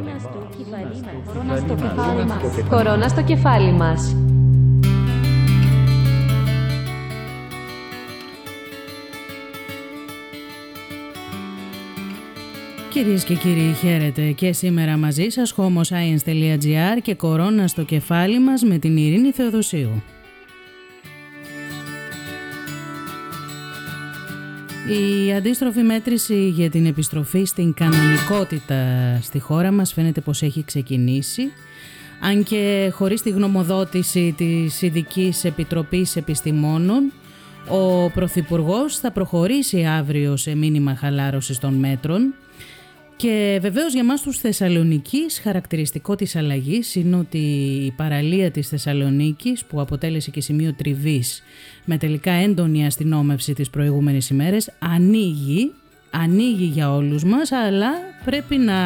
Κορώνα στο κεφάλι μας. Κορώνα στο κεφάλι μας. Κυρίες και κύριοι, χαίρετε και σήμερα μαζί σας homoscience.gr και κορώνα στο κεφάλι μας με την Ειρήνη Θεοδοσίου. Η αντίστροφη μέτρηση για την επιστροφή στην κανονικότητα στη χώρα μας φαίνεται πως έχει ξεκινήσει. Αν και χωρίς τη γνωμοδότηση της ειδικής Επιτροπής Επιστημόνων ο Πρωθυπουργός θα προχωρήσει αύριο σε μήνυμα χαλάρωσης των μέτρων και βεβαίως για μας τους Θεσσαλονικείς χαρακτηριστικό της αλλαγής είναι ότι η παραλία της Θεσσαλονίκης που αποτέλεσε και σημείο τριβής με τελικά έντονη αστυνόμευση τις προηγούμενες ημέρες ανοίγει, ανοίγει για όλους μας αλλά πρέπει να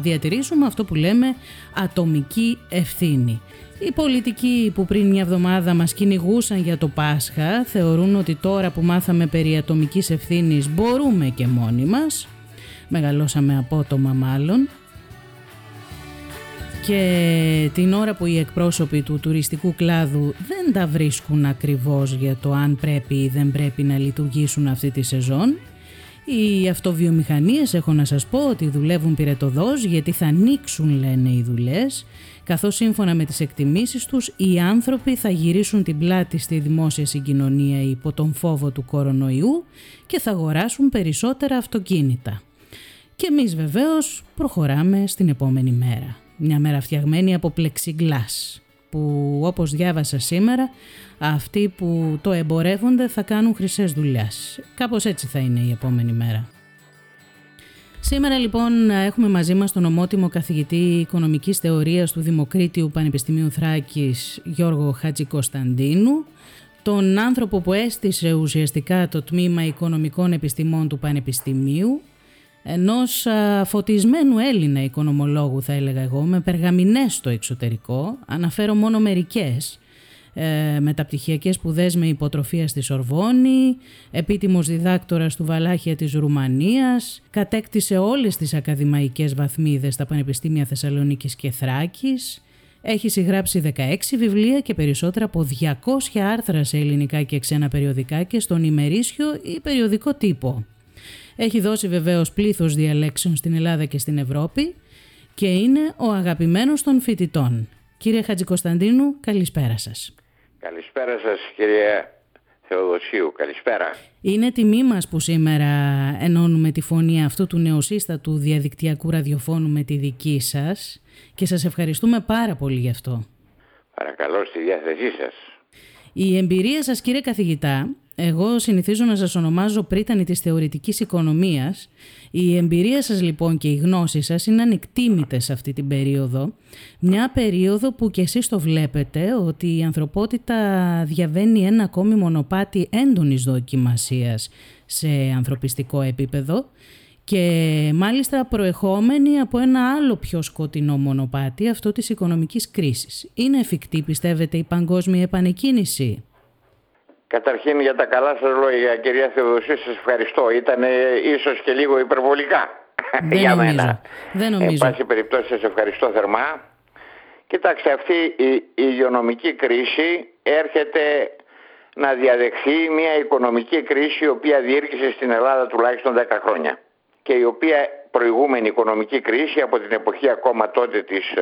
διατηρήσουμε αυτό που λέμε ατομική ευθύνη. Οι πολιτικοί που πριν μια εβδομάδα μας κυνηγούσαν για το Πάσχα θεωρούν ότι τώρα που μάθαμε περί ατομικής ευθύνης μπορούμε και μόνοι μας μεγαλώσαμε απότομα μάλλον και την ώρα που οι εκπρόσωποι του τουριστικού κλάδου δεν τα βρίσκουν ακριβώς για το αν πρέπει ή δεν πρέπει να λειτουργήσουν αυτή τη σεζόν οι αυτοβιομηχανίες έχω να σας πω ότι δουλεύουν πυρετοδός γιατί θα ανοίξουν λένε οι δουλειές καθώς σύμφωνα με τις εκτιμήσεις τους οι άνθρωποι θα γυρίσουν την πλάτη στη δημόσια συγκοινωνία υπό τον φόβο του κορονοϊού και θα αγοράσουν περισσότερα αυτοκίνητα. Και εμείς βεβαίως προχωράμε στην επόμενη μέρα. Μια μέρα φτιαγμένη από πλεξιγκλάς που όπως διάβασα σήμερα αυτοί που το εμπορεύονται θα κάνουν χρυσές δουλειάς. Κάπως έτσι θα είναι η επόμενη μέρα. Σήμερα λοιπόν έχουμε μαζί μας τον ομότιμο καθηγητή οικονομικής θεωρίας του Δημοκρίτιου Πανεπιστημίου Θράκης Γιώργο Χατζη Κωνσταντίνου, τον άνθρωπο που έστησε ουσιαστικά το τμήμα οικονομικών επιστημών του Πανεπιστημίου, ενός φωτισμένου Έλληνα οικονομολόγου θα έλεγα εγώ με περγαμηνές στο εξωτερικό, αναφέρω μόνο μερικές, ε, μεταπτυχιακές σπουδές με υποτροφία στη Σορβόνη, επίτιμος διδάκτορας του Βαλάχια της Ρουμανίας, κατέκτησε όλες τις ακαδημαϊκές βαθμίδες στα Πανεπιστήμια Θεσσαλονίκης και Θράκης, έχει συγγράψει 16 βιβλία και περισσότερα από 200 άρθρα σε ελληνικά και ξένα περιοδικά και στον ημερήσιο ή περιοδικό τύπο. Έχει δώσει βεβαίως πλήθος διαλέξεων στην Ελλάδα και στην Ευρώπη και είναι ο αγαπημένος των φοιτητών. Κύριε Χατζικοσταντίνου, καλησπέρα σας. Καλησπέρα σας κύριε Θεοδοσίου, καλησπέρα. Είναι τιμή μας που σήμερα ενώνουμε τη φωνή αυτού του νεοσύστατου διαδικτυακού ραδιοφώνου με τη δική σας και σας ευχαριστούμε πάρα πολύ γι' αυτό. Παρακαλώ στη διάθεσή σας. Η εμπειρία σας κύριε καθηγητά εγώ συνηθίζω να σας ονομάζω πρίτανη της θεωρητικής οικονομίας. Η εμπειρία σας λοιπόν και η γνώση σας είναι ανεκτήμητες σε αυτή την περίοδο. Μια περίοδο που κι εσείς το βλέπετε ότι η ανθρωπότητα διαβαίνει ένα ακόμη μονοπάτι έντονης δοκιμασίας σε ανθρωπιστικό επίπεδο και μάλιστα προεχόμενη από ένα άλλο πιο σκοτεινό μονοπάτι, αυτό της οικονομικής κρίσης. Είναι εφικτή πιστεύετε η παγκόσμια επανεκκίνηση; Καταρχήν για τα καλά σας λόγια κυρία Θεοδοσίου σας ευχαριστώ. Ήταν ίσως και λίγο υπερβολικά Δεν για νομίζω. μένα. Δεν Εν νομίζω. πάση περιπτώσει σας ευχαριστώ θερμά. Κοιτάξτε αυτή η, η υγειονομική κρίση έρχεται να διαδεχθεί μια οικονομική κρίση η οποία διήρκησε στην Ελλάδα τουλάχιστον 10 χρόνια και η οποία προηγούμενη οικονομική κρίση από την εποχή ακόμα τότε της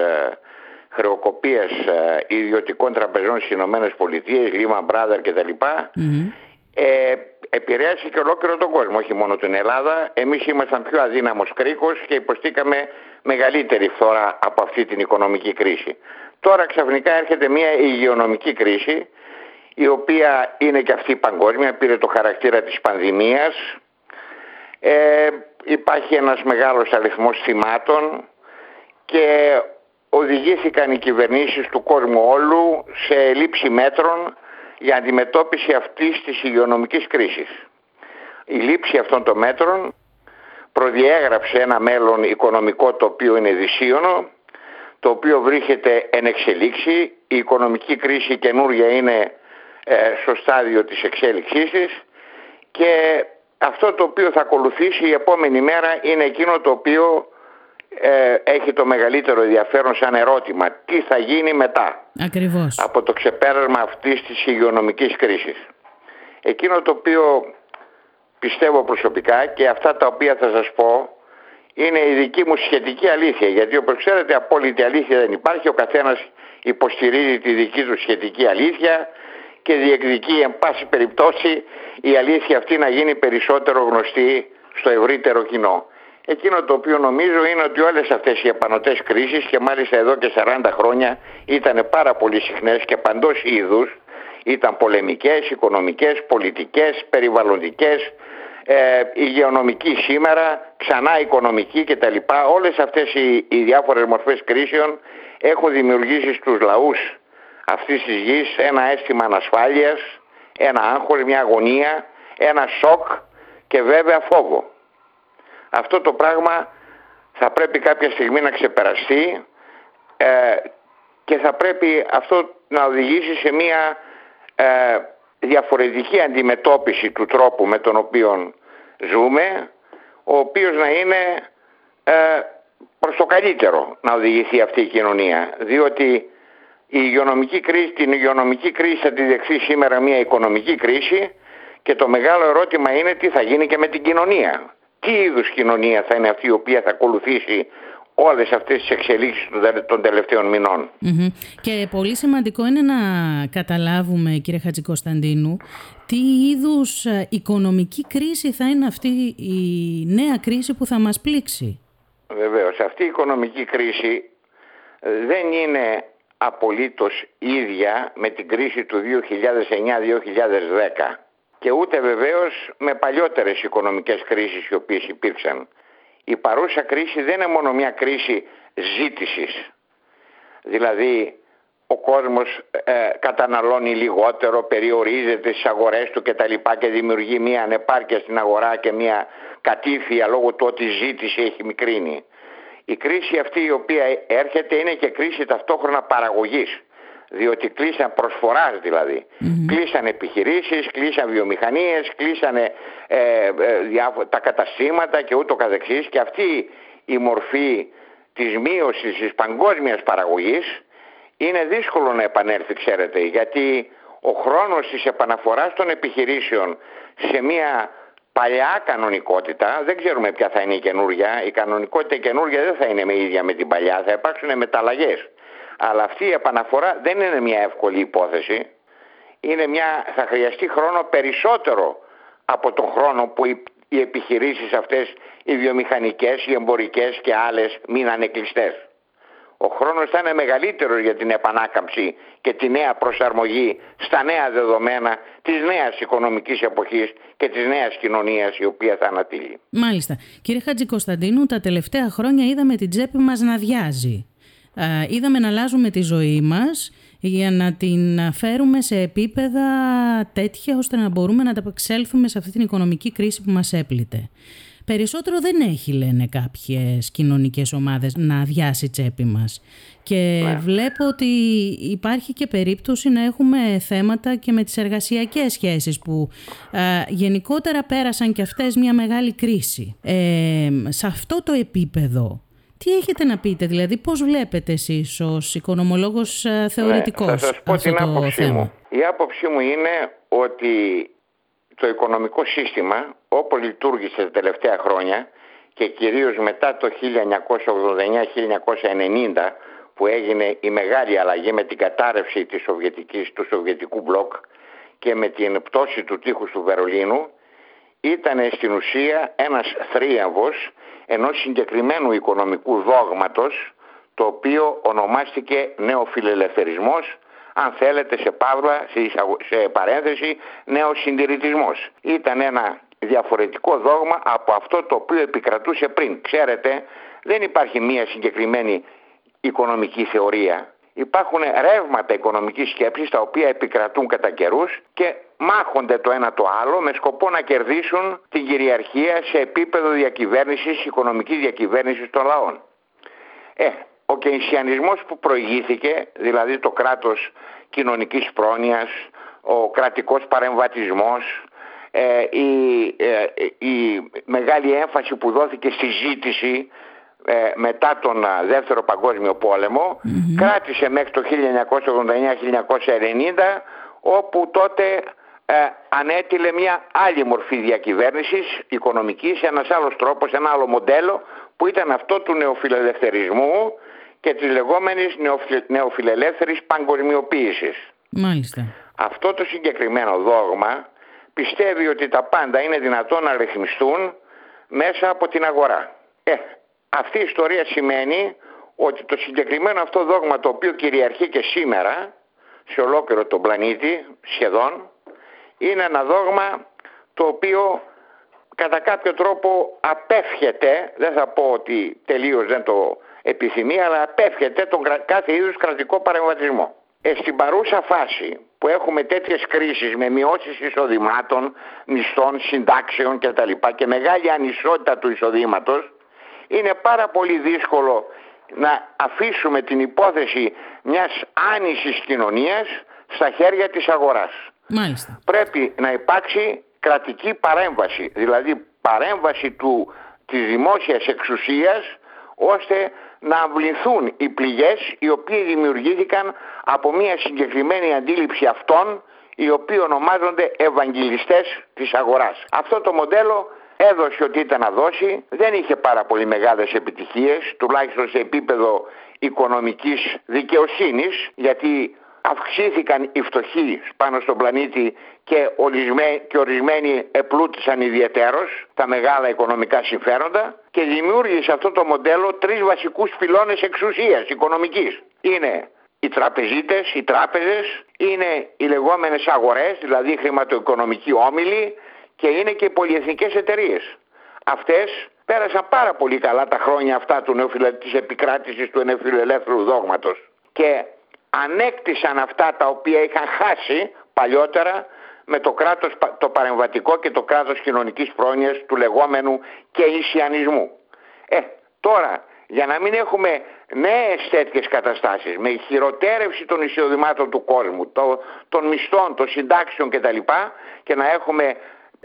ε, χρεοκοπίας ε, ιδιωτικών τραπεζών στις Ηνωμένες Πολιτείες, Lehman Brothers κτλ. Μμμ. Ε, επηρέασε και ολόκληρο τον κόσμο, όχι μόνο την Ελλάδα. Εμείς ήμασταν πιο αδύναμος κρίκος και υποστήκαμε μεγαλύτερη φθορά από αυτή την οικονομική κρίση. Τώρα ξαφνικά έρχεται μια υγειονομική κρίση, η οποία είναι και αυτή παγκόσμια, πήρε το χαρακτήρα της πανδημίας. Ε, υπάρχει ένας μεγάλος αριθμός θυμάτων και οδηγήθηκαν οι κυβερνήσεις του κόσμου όλου σε λήψη μέτρων για αντιμετώπιση αυτής της υγειονομικής κρίσης. Η λήψη αυτών των μέτρων προδιέγραψε ένα μέλλον οικονομικό το οποίο είναι δυσίωνο, το οποίο βρίσκεται εν εξελίξη. Η οικονομική κρίση καινούρια είναι ε, στο στάδιο της εξέλιξής της και αυτό το οποίο θα ακολουθήσει η επόμενη μέρα είναι εκείνο το οποίο ε, έχει το μεγαλύτερο ενδιαφέρον σαν ερώτημα. Τι θα γίνει μετά Ακριβώς. από το ξεπέρασμα αυτής της υγειονομικής κρίσης. Εκείνο το οποίο πιστεύω προσωπικά και αυτά τα οποία θα σας πω είναι η δική μου σχετική αλήθεια γιατί όπως ξέρετε απόλυτη αλήθεια δεν υπάρχει ο καθένας υποστηρίζει τη δική του σχετική αλήθεια και διεκδικεί εν πάση περιπτώσει η αλήθεια αυτή να γίνει περισσότερο γνωστή στο ευρύτερο κοινό. Εκείνο το οποίο νομίζω είναι ότι όλες αυτές οι επανωτές κρίσεις και μάλιστα εδώ και 40 χρόνια ήταν πάρα πολύ συχνές και παντός είδους ήταν πολεμικές, οικονομικές, πολιτικές, περιβαλλοντικές, ε, υγειονομική σήμερα, ξανά οικονομική κτλ. Όλες αυτές οι, οι διάφορες μορφές κρίσεων έχουν δημιουργήσει στους λαούς αυτής της γης ένα αίσθημα ανασφάλειας, ένα άγχος, μια αγωνία, ένα σοκ και βέβαια φόβο. Αυτό το πράγμα θα πρέπει κάποια στιγμή να ξεπεραστεί ε, και θα πρέπει αυτό να οδηγήσει σε μια ε, διαφορετική αντιμετώπιση του τρόπου με τον οποίο ζούμε, ο οποίος να είναι ε, προς το καλύτερο να οδηγηθεί αυτή η κοινωνία. Διότι η υγειονομική κρίση, την υγειονομική κρίση θα τη δεχθεί σήμερα μια οικονομική κρίση και το μεγάλο ερώτημα είναι τι θα γίνει και με την κοινωνία. Τι είδους κοινωνία θα είναι αυτή η οποία θα ακολουθήσει όλες αυτές τις εξελίξεις των τελευταίων Και πολύ σημαντικό είναι να καταλάβουμε κύριε Χατζικοσταντίνου τι είδους ε, οικονομική κρίση θα είναι αυτή η νέα κρίση που θα μας πλήξει. Βεβαίως. Αυτή η οικονομική κρίση ε, δεν είναι απολύτως ίδια με την κρίση του 2009-2010 και ούτε βεβαίως με παλιότερες οικονομικές κρίσεις οι οποίες υπήρξαν η παρούσα κρίση δεν είναι μόνο μια κρίση ζήτησης. Δηλαδή ο κόσμος ε, καταναλώνει λιγότερο, περιορίζεται στις αγορές του κτλ. Και, και δημιουργεί μια ανεπάρκεια στην αγορά και μια κατήφια λόγω του ότι η ζήτηση έχει μικρύνει. Η κρίση αυτή η οποία έρχεται είναι και κρίση ταυτόχρονα παραγωγής διότι κλείσαν προσφοράς δηλαδή. Mm-hmm. Κλείσαν επιχειρήσεις, κλείσαν βιομηχανίες, κλείσαν ε, ε, τα καταστήματα και ούτω καθεξής και αυτή η μορφή της μείωσης της παγκόσμιας παραγωγής είναι δύσκολο να επανέλθει ξέρετε γιατί ο χρόνος της επαναφοράς των επιχειρήσεων σε μια παλιά κανονικότητα, δεν ξέρουμε ποια θα είναι η καινούργια, η κανονικότητα η καινούργια δεν θα είναι με ίδια με την παλιά, θα υπάρξουν μεταλλαγές. Αλλά αυτή η επαναφορά δεν είναι μια εύκολη υπόθεση. Είναι μια, θα χρειαστεί χρόνο περισσότερο από τον χρόνο που οι, οι επιχειρήσεις αυτές, οι βιομηχανικές, οι εμπορικές και άλλες μείνανε κλειστές. Ο χρόνος θα είναι μεγαλύτερος για την επανάκαμψη και τη νέα προσαρμογή στα νέα δεδομένα της νέας οικονομικής εποχής και της νέας κοινωνίας η οποία θα ανατύλει. Μάλιστα. Κύριε Χατζη Κωνσταντίνου, τα τελευταία χρόνια είδαμε την τσέπη μας να διάζει είδαμε να αλλάζουμε τη ζωή μας για να την φέρουμε σε επίπεδα τέτοια ώστε να μπορούμε να ανταπεξέλθουμε σε αυτή την οικονομική κρίση που μας έπλητε. Περισσότερο δεν έχει, λένε κάποιες κοινωνικές ομάδες, να αδειάσει η τσέπη μας. Και ναι. βλέπω ότι υπάρχει και περίπτωση να έχουμε θέματα και με τις εργασιακές σχέσεις που γενικότερα πέρασαν και αυτές μια μεγάλη κρίση. Ε, σε αυτό το επίπεδο τι έχετε να πείτε, δηλαδή πώς βλέπετε εσείς ως οικονομολόγος ε, θεωρητικός ναι, θα σας πω την άποψή μου. Η άποψή μου είναι ότι το οικονομικό σύστημα όπως λειτουργήσε τα τελευταία χρόνια και κυρίως μετά το 1989-1990 που έγινε η μεγάλη αλλαγή με την κατάρρευση της Σοβιετικής, του Σοβιετικού μπλοκ και με την πτώση του τείχους του Βερολίνου ήταν στην ουσία ένας θρίαμβος ενός συγκεκριμένου οικονομικού δόγματος το οποίο ονομάστηκε νεοφιλελευθερισμός αν θέλετε σε παύλα, σε παρένθεση, νεοσυντηρητισμός. Ήταν ένα διαφορετικό δόγμα από αυτό το οποίο επικρατούσε πριν. Ξέρετε, δεν υπάρχει μία συγκεκριμένη οικονομική θεωρία. Υπάρχουν ρεύματα οικονομικής σκέψης τα οποία επικρατούν κατά καιρούς και μάχονται το ένα το άλλο με σκοπό να κερδίσουν την κυριαρχία σε επίπεδο διακυβέρνησης, οικονομικής διακυβέρνησης των λαών. Ε, ο κενσιανισμός που προηγήθηκε, δηλαδή το κράτος κοινωνικής πρόνοιας, ο κρατικός παρεμβατισμός, ε, η, ε, η μεγάλη έμφαση που δόθηκε στη ζήτηση ε, μετά τον Δεύτερο Παγκόσμιο κράτησε μέχρι το 1989-1990 όπου τότε ε, ανέτειλε μια άλλη μορφή διακυβέρνησης οικονομικής, ένας άλλος τρόπος, ένα άλλο μοντέλο που ήταν αυτό του νεοφιλελευθερισμού και της λεγόμενης νεοφιλελεύθερης παγκοσμιοποίησης. Μάλιστα. Αυτό το συγκεκριμένο δόγμα πιστεύει ότι τα πάντα είναι δυνατόν να ρυθμιστούν μέσα από την αγορά. Ε, αυτή η ιστορία σημαίνει ότι το συγκεκριμένο αυτό δόγμα το οποίο κυριαρχεί και σήμερα σε ολόκληρο τον πλανήτη σχεδόν είναι ένα δόγμα το οποίο κατά κάποιο τρόπο απέφχεται, δεν θα πω ότι τελείως δεν το επιθυμεί, αλλά απέφχεται τον κάθε είδους κρατικό παρεμβατισμό. Ε, στην παρούσα φάση που έχουμε τέτοιες κρίσεις με μειώσεις εισοδημάτων, μισθών, συντάξεων κτλ. και μεγάλη ανισότητα του εισοδήματος, είναι πάρα πολύ δύσκολο να αφήσουμε την υπόθεση μιας άνησης κοινωνίας στα χέρια της αγοράς. Μάλιστα. Πρέπει να υπάρξει κρατική παρέμβαση, δηλαδή παρέμβαση του, της δημόσιας εξουσίας ώστε να αυληθούν οι πληγές οι οποίοι δημιουργήθηκαν από μια συγκεκριμένη αντίληψη αυτών οι οποίοι ονομάζονται ευαγγελιστές της αγοράς. Αυτό το μοντέλο έδωσε ότι ήταν να δώσει, δεν είχε πάρα πολύ μεγάλες επιτυχίες, τουλάχιστον σε επίπεδο οικονομικής δικαιοσύνης, γιατί αυξήθηκαν οι φτωχοί πάνω στον πλανήτη και, και ορισμένοι επλούτησαν ιδιαίτερος τα μεγάλα οικονομικά συμφέροντα και δημιούργησε αυτό το μοντέλο τρεις βασικούς πυλώνες εξουσίας οικονομικής. Είναι οι τραπεζίτες, οι τράπεζες, είναι οι λεγόμενες αγορές, δηλαδή οι χρηματοοικονομικοί όμιλοι και είναι και οι πολυεθνικές εταιρείες. Αυτές πέρασαν πάρα πολύ καλά τα χρόνια αυτά του νεοφιλε... της επικράτησης του νεοφιλελεύθερου δόγματος και ανέκτησαν αυτά τα οποία είχαν χάσει παλιότερα με το κράτος το παρεμβατικό και το κράτος κοινωνικής πρόνοιας του λεγόμενου και ισιανισμού. Ε, τώρα για να μην έχουμε νέες τέτοιες καταστάσεις με χειροτέρευση των εισοδημάτων του κόσμου, το, των μισθών, των συντάξεων κτλ. και να έχουμε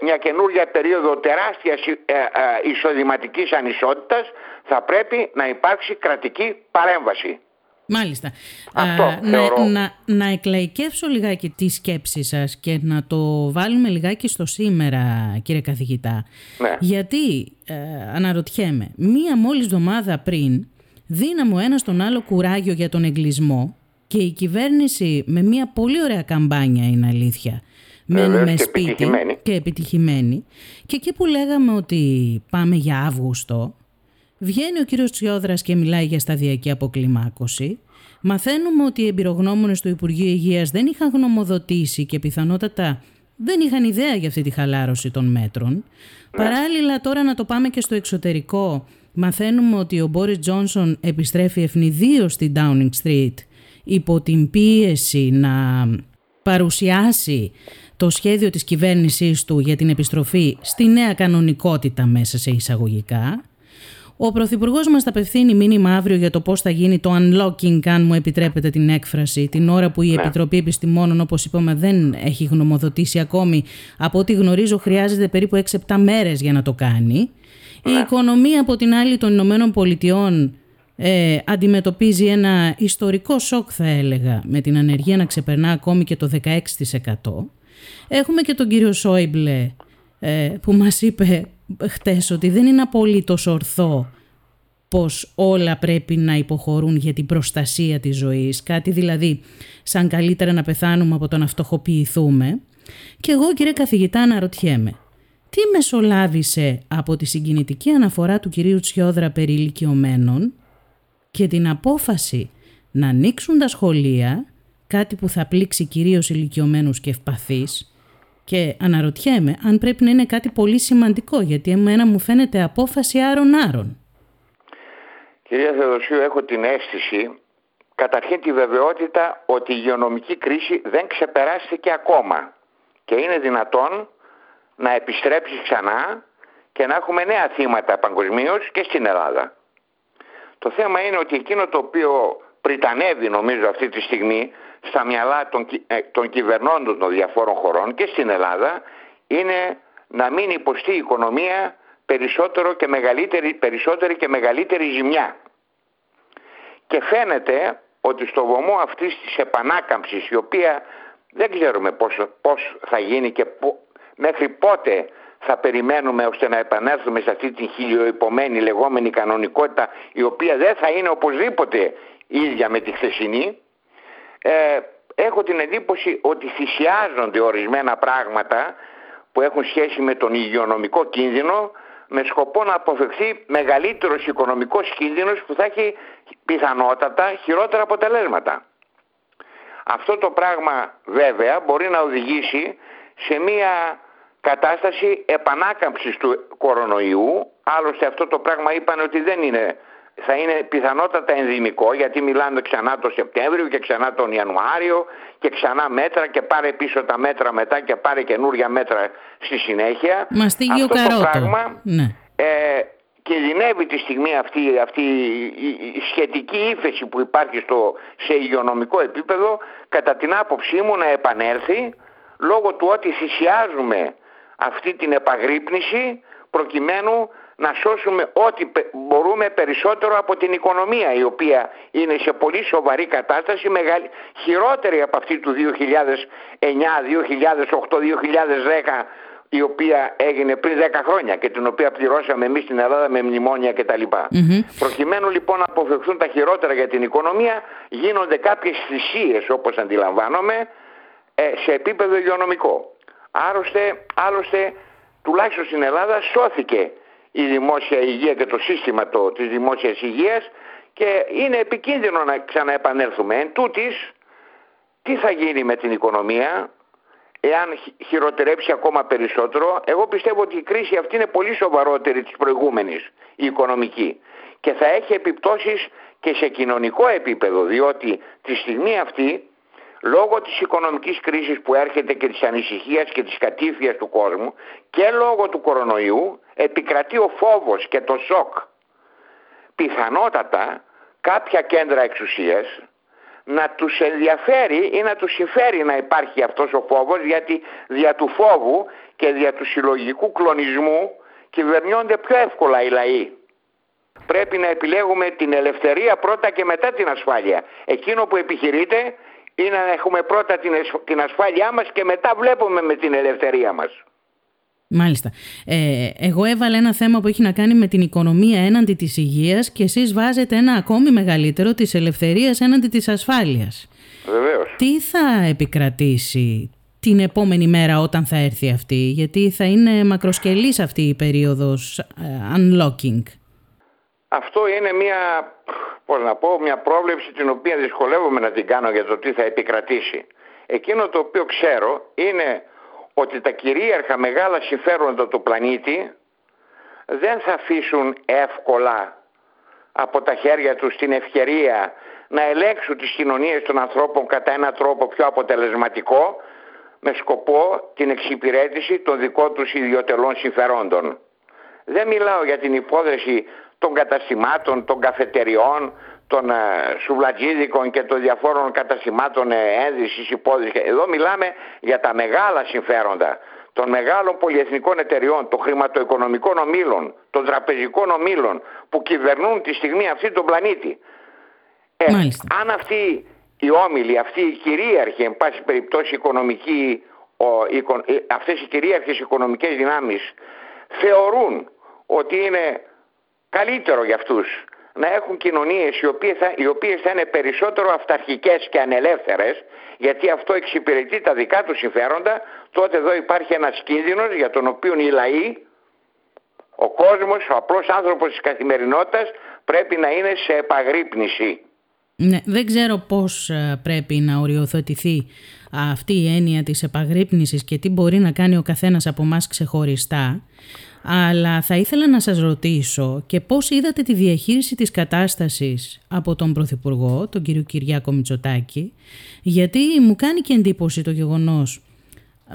μια καινούργια περίοδο τεράστιας ε, ε, εισοδηματικής ανισότητας θα πρέπει να υπάρξει κρατική παρέμβαση. Μάλιστα. Αυτό Α, να, να, να εκλαϊκεύσω λιγάκι τη σκέψη σας και να το βάλουμε λιγάκι στο σήμερα κύριε καθηγητά. Ναι. Γιατί ε, αναρωτιέμαι, μία μόλις εβδομάδα πριν δίναμε ο ένας τον άλλο κουράγιο για τον εγκλισμό και η κυβέρνηση με μία πολύ ωραία καμπάνια είναι αλήθεια μένουμε σπίτι και επιτυχημένη και εκεί που λέγαμε ότι πάμε για Αύγουστο Βγαίνει ο κύριος Τσιόδρας και μιλάει για σταδιακή αποκλιμάκωση. Μαθαίνουμε ότι οι εμπειρογνώμονες του Υπουργείου Υγείας δεν είχαν γνωμοδοτήσει και πιθανότατα δεν είχαν ιδέα για αυτή τη χαλάρωση των μέτρων. Ναι. Παράλληλα τώρα να το πάμε και στο εξωτερικό. Μαθαίνουμε ότι ο Μπόρις Τζόνσον επιστρέφει ευνηδίως στην Downing Street υπό την πίεση να παρουσιάσει το σχέδιο της κυβέρνησής του για την επιστροφή στη νέα κανονικότητα μέσα σε εισαγωγικά. Ο Πρωθυπουργός μας θα απευθύνει μήνυμα αύριο για το πώς θα γίνει το unlocking, αν μου επιτρέπετε την έκφραση, την ώρα που η ναι. Επιτροπή Επιστημόνων, όπως είπαμε, δεν έχει γνωμοδοτήσει ακόμη. Από ό,τι γνωρίζω, χρειάζεται περίπου 6-7 μέρες για να το κάνει. Η ναι. οικονομία, από την άλλη, των Ηνωμένων Πολιτειών ε, αντιμετωπίζει ένα ιστορικό σοκ, θα έλεγα, με την ανεργία να ξεπερνά ακόμη και το 16%. Έχουμε και τον κύριο Σόιμπλε ε, που μας είπε χτες ότι δεν είναι απολύτως ορθό πως όλα πρέπει να υποχωρούν για την προστασία της ζωής, κάτι δηλαδή σαν καλύτερα να πεθάνουμε από το να φτωχοποιηθούμε. Και εγώ κύριε καθηγητά αναρωτιέμαι, τι μεσολάβησε από τη συγκινητική αναφορά του κυρίου Τσιόδρα περί ηλικιωμένων και την απόφαση να ανοίξουν τα σχολεία, κάτι που θα πλήξει κυρίως ηλικιωμένους και ευπαθείς, και αναρωτιέμαι αν πρέπει να είναι κάτι πολύ σημαντικό, γιατί εμένα μου φαίνεται απόφαση άρων-άρων. Κυρία Θεοδοσίου, έχω την αίσθηση, καταρχήν τη βεβαιότητα ότι η υγειονομική κρίση δεν ξεπεράστηκε ακόμα και είναι δυνατόν να επιστρέψει ξανά και να έχουμε νέα θύματα παγκοσμίως και στην Ελλάδα. Το θέμα είναι ότι εκείνο το οποίο πριτανεύει νομίζω αυτή τη στιγμή στα μυαλά των, ε, των κυβερνώντων των διαφόρων χωρών και στην Ελλάδα είναι να μην υποστεί η οικονομία περισσότερο και μεγαλύτερη, περισσότερη και μεγαλύτερη ζημιά. Και φαίνεται ότι στο βωμό αυτής της επανάκαμψης η οποία δεν ξέρουμε πώς, πώς θα γίνει και μέχρι πότε θα περιμένουμε ώστε να επανέλθουμε σε αυτή την χιλιοϊπωμένη λεγόμενη κανονικότητα η οποία δεν θα είναι οπωσδήποτε ίδια με τη χθεσινή ε, έχω την εντύπωση ότι θυσιάζονται ορισμένα πράγματα που έχουν σχέση με τον υγειονομικό κίνδυνο με σκοπό να αποφευχθεί μεγαλύτερος οικονομικός κίνδυνος που θα έχει πιθανότατα χειρότερα αποτελέσματα. Αυτό το πράγμα βέβαια μπορεί να οδηγήσει σε μια κατάσταση επανάκαμψης του κορονοϊού. Άλλωστε αυτό το πράγμα είπαν ότι δεν είναι, θα είναι πιθανότατα ενδυμικό γιατί μιλάνε ξανά το Σεπτέμβριο και ξανά τον Ιανουάριο και ξανά μέτρα και πάρε πίσω τα μέτρα μετά και πάρε καινούρια μέτρα στη συνέχεια. Αυτό το πράγμα ναι. ε, κινδυνεύει τη στιγμή αυτή, αυτή η σχετική ύφεση που υπάρχει στο, σε υγειονομικό επίπεδο κατά την άποψή μου να επανέλθει λόγω του ότι θυσιάζουμε αυτή την επαγρύπνηση προκειμένου να σώσουμε ό,τι μπορούμε περισσότερο από την οικονομία η οποία είναι σε πολύ σοβαρή κατάσταση μεγάλη, χειρότερη από αυτή του 2009, 2008, 2010 η οποία έγινε πριν 10 χρόνια και την οποία πληρώσαμε εμείς στην Ελλάδα με μνημόνια κτλ. mm Προκειμένου λοιπόν να αποφευχθούν τα χειρότερα για την οικονομία γίνονται κάποιες θυσίες όπως αντιλαμβάνομαι ε, σε επίπεδο υγειονομικό. Άλλωστε, άλλωστε τουλάχιστον στην Ελλάδα σώθηκε η δημόσια υγεία και το σύστημα το, της δημόσιας υγείας και είναι επικίνδυνο να ξαναεπανέλθουμε. Εν τούτης, τι θα γίνει με την οικονομία εάν χειροτερέψει ακόμα περισσότερο; Εγώ πιστεύω ότι η κρίση αυτή είναι πολύ σοβαρότερη της προηγούμενης, η οικονομική. Και θα έχει επιπτώσεις και σε κοινωνικό επίπεδο, διότι τη στιγμή αυτή λόγω της οικονομικής κρίσης που έρχεται και της ανησυχίας και της κατήφιας του κόσμου και λόγω του κορονοϊού επικρατεί ο φόβος και το σοκ. Πιθανότατα κάποια κέντρα εξουσίας να τους ενδιαφέρει ή να τους συμφέρει να υπάρχει αυτός ο φόβος γιατί δια του φόβου και δια του συλλογικού κλονισμού κυβερνιόνται πιο εύκολα οι λαοί. Πρέπει να επιλέγουμε την ελευθερία πρώτα και μετά την ασφάλεια. Εκείνο που επιχειρείται είναι να έχουμε πρώτα την ασφάλειά μας και μετά βλέπουμε με την ελευθερία μας. Μάλιστα. Ε, εγώ έβαλα ένα θέμα που έχει να κάνει με την οικονομία έναντι της υγείας και εσείς βάζετε ένα ακόμη μεγαλύτερο της ελευθερίας έναντι της ασφάλειας. Βεβαίως. Τι θα επικρατήσει την επόμενη μέρα όταν θα έρθει αυτή, γιατί θα είναι μακροσκελής αυτή η περίοδος ε, unlocking; Αυτό είναι μια, πώς να πω, μια πρόβλεψη την οποία δυσκολεύομαι να την κάνω για το τι θα επικρατήσει. Εκείνο το οποίο ξέρω είναι ότι τα κυρίαρχα μεγάλα συμφέροντα του πλανήτη δεν θα αφήσουν εύκολα από τα χέρια τους την ευκαιρία να ελέγξουν τις κοινωνίες των ανθρώπων κατά έναν τρόπο πιο αποτελεσματικό με σκοπό την εξυπηρέτηση των δικών τους ιδιωτελών συμφερόντων. Δεν μιλάω για την υπόθεση των καταστημάτων, των καφετεριών, των ε, σουβλατζίδικων και των διαφόρων καταστημάτων ε, ένδυσης, υπόδησης. Εδώ μιλάμε για τα μεγάλα συμφέροντα των μεγάλων πολυεθνικών εταιριών, των χρηματοοικονομικών ομίλων, των τραπεζικών ομίλων που κυβερνούν τη στιγμή αυτή τον πλανήτη. Ε, αν αυτοί οι όμιλοι, αυτοί οι κυρίαρχοι, εν πάση περιπτώσει οικονομικοί, ο, ε, αυτές οι κυρίαρχες οικονομικές δυνάμεις θεωρούν ότι είναι καλύτερο για αυτούς να έχουν κοινωνίες οι οποίες, θα, οι οποίες θα είναι περισσότερο αυταρχικές και ανελεύθερες γιατί αυτό εξυπηρετεί τα δικά τους συμφέροντα τότε εδώ υπάρχει ένας κίνδυνος για τον οποίο οι λαοί ο κόσμος, ο απλός άνθρωπος της καθημερινότητας πρέπει να είναι σε επαγρύπνηση. Ναι, δεν ξέρω πώς ε, πρέπει να οριοθετηθεί αυτή η έννοια της επαγρύπνησης και τι μπορεί να κάνει ο καθένας από εμάς ξεχωριστά. Αλλά θα ήθελα να σας ρωτήσω και πώς είδατε τη διαχείριση της κατάστασης από τον Πρωθυπουργό, τον κύριο Κυριάκο Μητσοτάκη, γιατί μου κάνει και εντύπωση το γεγονός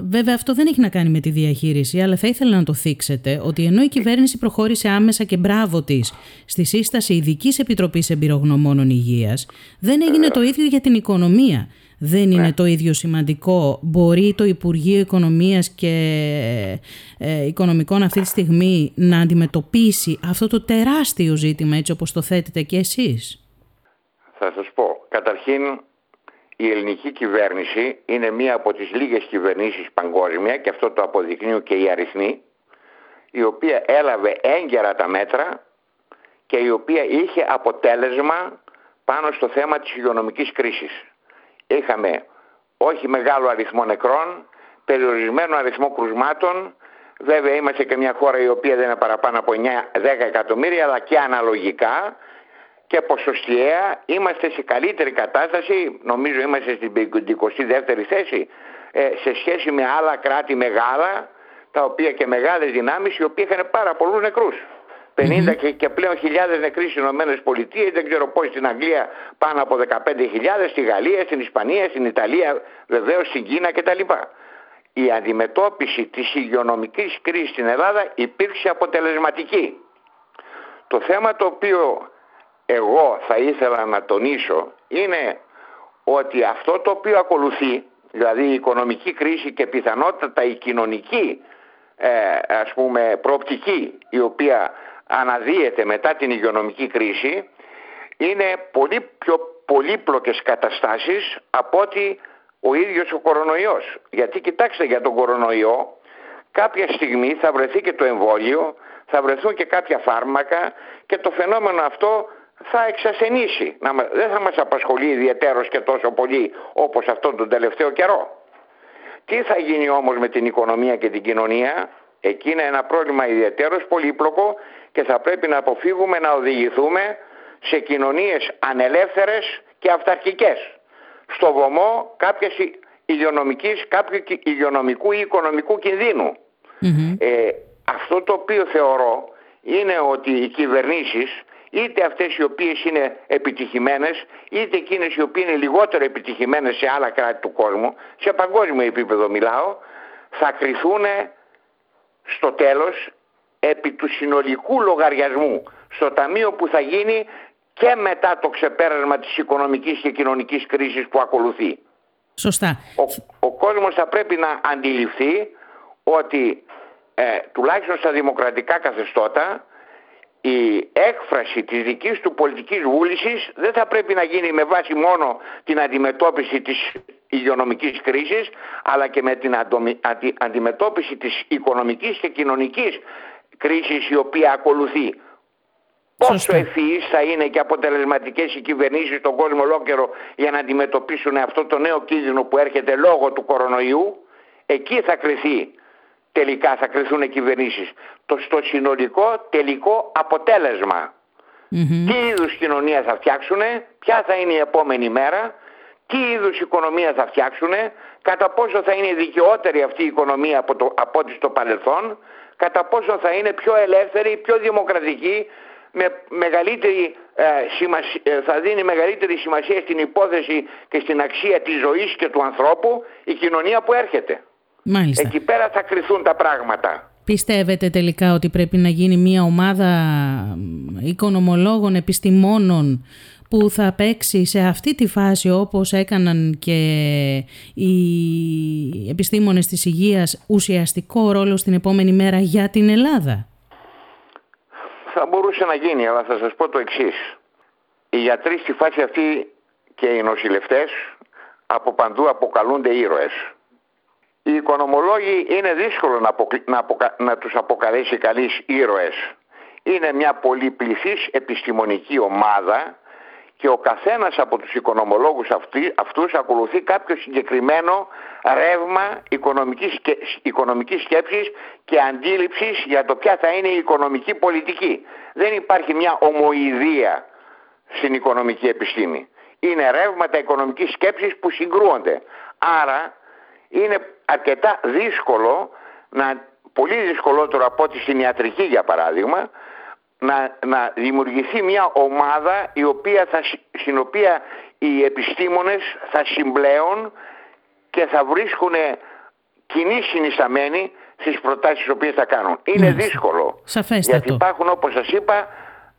Βέβαια αυτό δεν έχει να κάνει με τη διαχείριση, αλλά θα ήθελα να το θίξετε ότι ενώ η κυβέρνηση προχώρησε άμεσα και μπράβο της στη σύσταση ειδικής Επιτροπής Εμπειρογνωμόνων Υγείας, δεν έγινε το ίδιο για την οικονομία. Δεν είναι ναι. το ίδιο σημαντικό. Μπορεί το Υπουργείο Οικονομίας και ε, Οικονομικών αυτή τη στιγμή να αντιμετωπίσει αυτό το τεράστιο ζήτημα έτσι όπως το θέτετε και εσείς; Θα σας πω. Καταρχήν η ελληνική κυβέρνηση είναι μία από τις λίγες κυβερνήσεις παγκόσμια και αυτό το αποδεικνύουν και οι αριθμοί η οποία έλαβε έγκαιρα τα μέτρα και η οποία είχε αποτέλεσμα πάνω στο θέμα της υγειονομικής κρίσης. Είχαμε όχι μεγάλο αριθμό νεκρών, περιορισμένο αριθμό κρουσμάτων, βέβαια είμαστε και μια χώρα η οποία δεν είναι παραπάνω από 9-10 εκατομμύρια, αλλά και αναλογικά και ποσοστιαία. Είμαστε σε καλύτερη κατάσταση, νομίζω είμαστε στην 22η θέση, ε, σε σχέση με άλλα κράτη μεγάλα, τα οποία και μεγάλες δυνάμεις, οι οποίοι είχαν πάρα πολλούς νεκρούς. 50 και, και πλέον χιλιάδες νεκροί στις Ηνωμένες Πολιτείες, δεν ξέρω πώς στην Αγγλία πάνω από 15.000, στη Γαλλία, στην Ισπανία, στην Ιταλία, βεβαίως στην Κίνα κτλ. Η αντιμετώπιση της υγειονομικής κρίσης στην Ελλάδα υπήρξε αποτελεσματική. Το θέμα το οποίο εγώ θα ήθελα να τονίσω είναι ότι αυτό το οποίο ακολουθεί, δηλαδή η οικονομική κρίση και πιθανότατα η κοινωνική ε, ας πούμε προοπτική η οποία αναδύεται μετά την υγειονομική κρίση είναι πολύ πιο πολύπλοκες καταστάσεις από ότι ο ίδιος ο κορονοϊός. Γιατί κοιτάξτε για τον κορονοϊό κάποια στιγμή θα βρεθεί και το εμβόλιο, θα βρεθούν και κάποια φάρμακα και το φαινόμενο αυτό θα εξασθενήσει. Δεν θα μας απασχολεί ιδιαίτερος και τόσο πολύ όπως αυτόν τον τελευταίο καιρό. Τι θα γίνει όμως με την οικονομία και την κοινωνία, εκεί είναι ένα πρόβλημα ιδιαίτερος πολύπλοκο και θα πρέπει να αποφύγουμε να οδηγηθούμε σε κοινωνίες ανελεύθερες και αυταρχικές. Στο βωμό κάποιες υγειονομικής, κάποιου υγειονομικού ή οικονομικού Ε, αυτό το οποίο θεωρώ είναι ότι οι κυβερνήσεις είτε αυτές οι οποίες είναι επιτυχημένες είτε εκείνες οι οποίες είναι λιγότερο επιτυχημένες σε άλλα κράτη του κόσμου σε παγκόσμιο επίπεδο μιλάω θα κριθούν στο τέλος επί του συνολικού λογαριασμού στο ταμείο που θα γίνει και μετά το ξεπέρασμα της οικονομικής και κοινωνικής κρίσης που ακολουθεί. Σωστά. Ο, ο κόσμος θα πρέπει να αντιληφθεί ότι ε, τουλάχιστον στα δημοκρατικά καθεστώτα η έκφραση της δικής του πολιτικής βούλησης δεν θα πρέπει να γίνει με βάση μόνο την αντιμετώπιση της υγειονομικής κρίσης αλλά και με την αντιμετώπιση της οικονομικής και κοινωνικής κρίσης η οποία ακολουθεί. Πόσο ευφυείς θα είναι και αποτελεσματικές οι κυβερνήσεις στον κόσμο ολόκληρο για να αντιμετωπίσουν αυτό το νέο κίνδυνο που έρχεται λόγω του κορονοϊού, εκεί θα κρυθεί τελικά θα κρυθούν οι κυβερνήσεις. Το στο συνολικό τελικό Τι είδους κοινωνία θα φτιάξουν, ποια θα είναι η επόμενη μέρα, τι είδους οικονομία θα φτιάξουν, κατά πόσο θα είναι δικαιότερη αυτή η οικονομία από, το, από ό,τι στο παρελθόν, κατά πόσο θα είναι πιο ελεύθερη, πιο δημοκρατική, με μεγαλύτερη, ε, ε, θα δίνει μεγαλύτερη σημασία στην υπόθεση και στην αξία της ζωής και του ανθρώπου η κοινωνία που έρχεται. Μάλιστα. Εκεί πέρα θα κρυθούν τα πράγματα. Πιστεύετε τελικά ότι πρέπει να γίνει μια ομάδα οικονομολόγων, επιστημόνων που θα παίξει σε αυτή τη φάση όπως έκαναν και οι επιστήμονες της υγείας ουσιαστικό ρόλο στην επόμενη μέρα για την Ελλάδα; Θα μπορούσε να γίνει, αλλά θα σας πω το εξής. Οι γιατροί στη φάση αυτή και οι νοσηλευτές από παντού αποκαλούνται ήρωες. Οι οικονομολόγοι είναι δύσκολο να, να, να τους αποκαλέσει καλείς ήρωες. Είναι μια πολυπληθής επιστημονική ομάδα και ο καθένας από τους οικονομολόγους αυτοί, αυτούς ακολουθεί κάποιο συγκεκριμένο ρεύμα οικονομικής, οικονομικής σκέψης και αντίληψης για το ποια θα είναι η οικονομική πολιτική. Δεν υπάρχει μια ομοειδία στην οικονομική επιστήμη. Είναι ρεύματα οικονομικής σκέψης που συγκρούονται. Άρα είναι αρκετά δύσκολο, να, πολύ δυσκολότερο από ό,τι στην ιατρική για παράδειγμα, να, να δημιουργηθεί μια ομάδα η οποία θα, στην οποία οι επιστήμονες θα συμπλέουν και θα βρίσκουν κοινή συνισταμένη στις προτάσεις τις οποίες θα κάνουν. Είναι δύσκολο. Γιατί υπάρχουν όπως σας είπα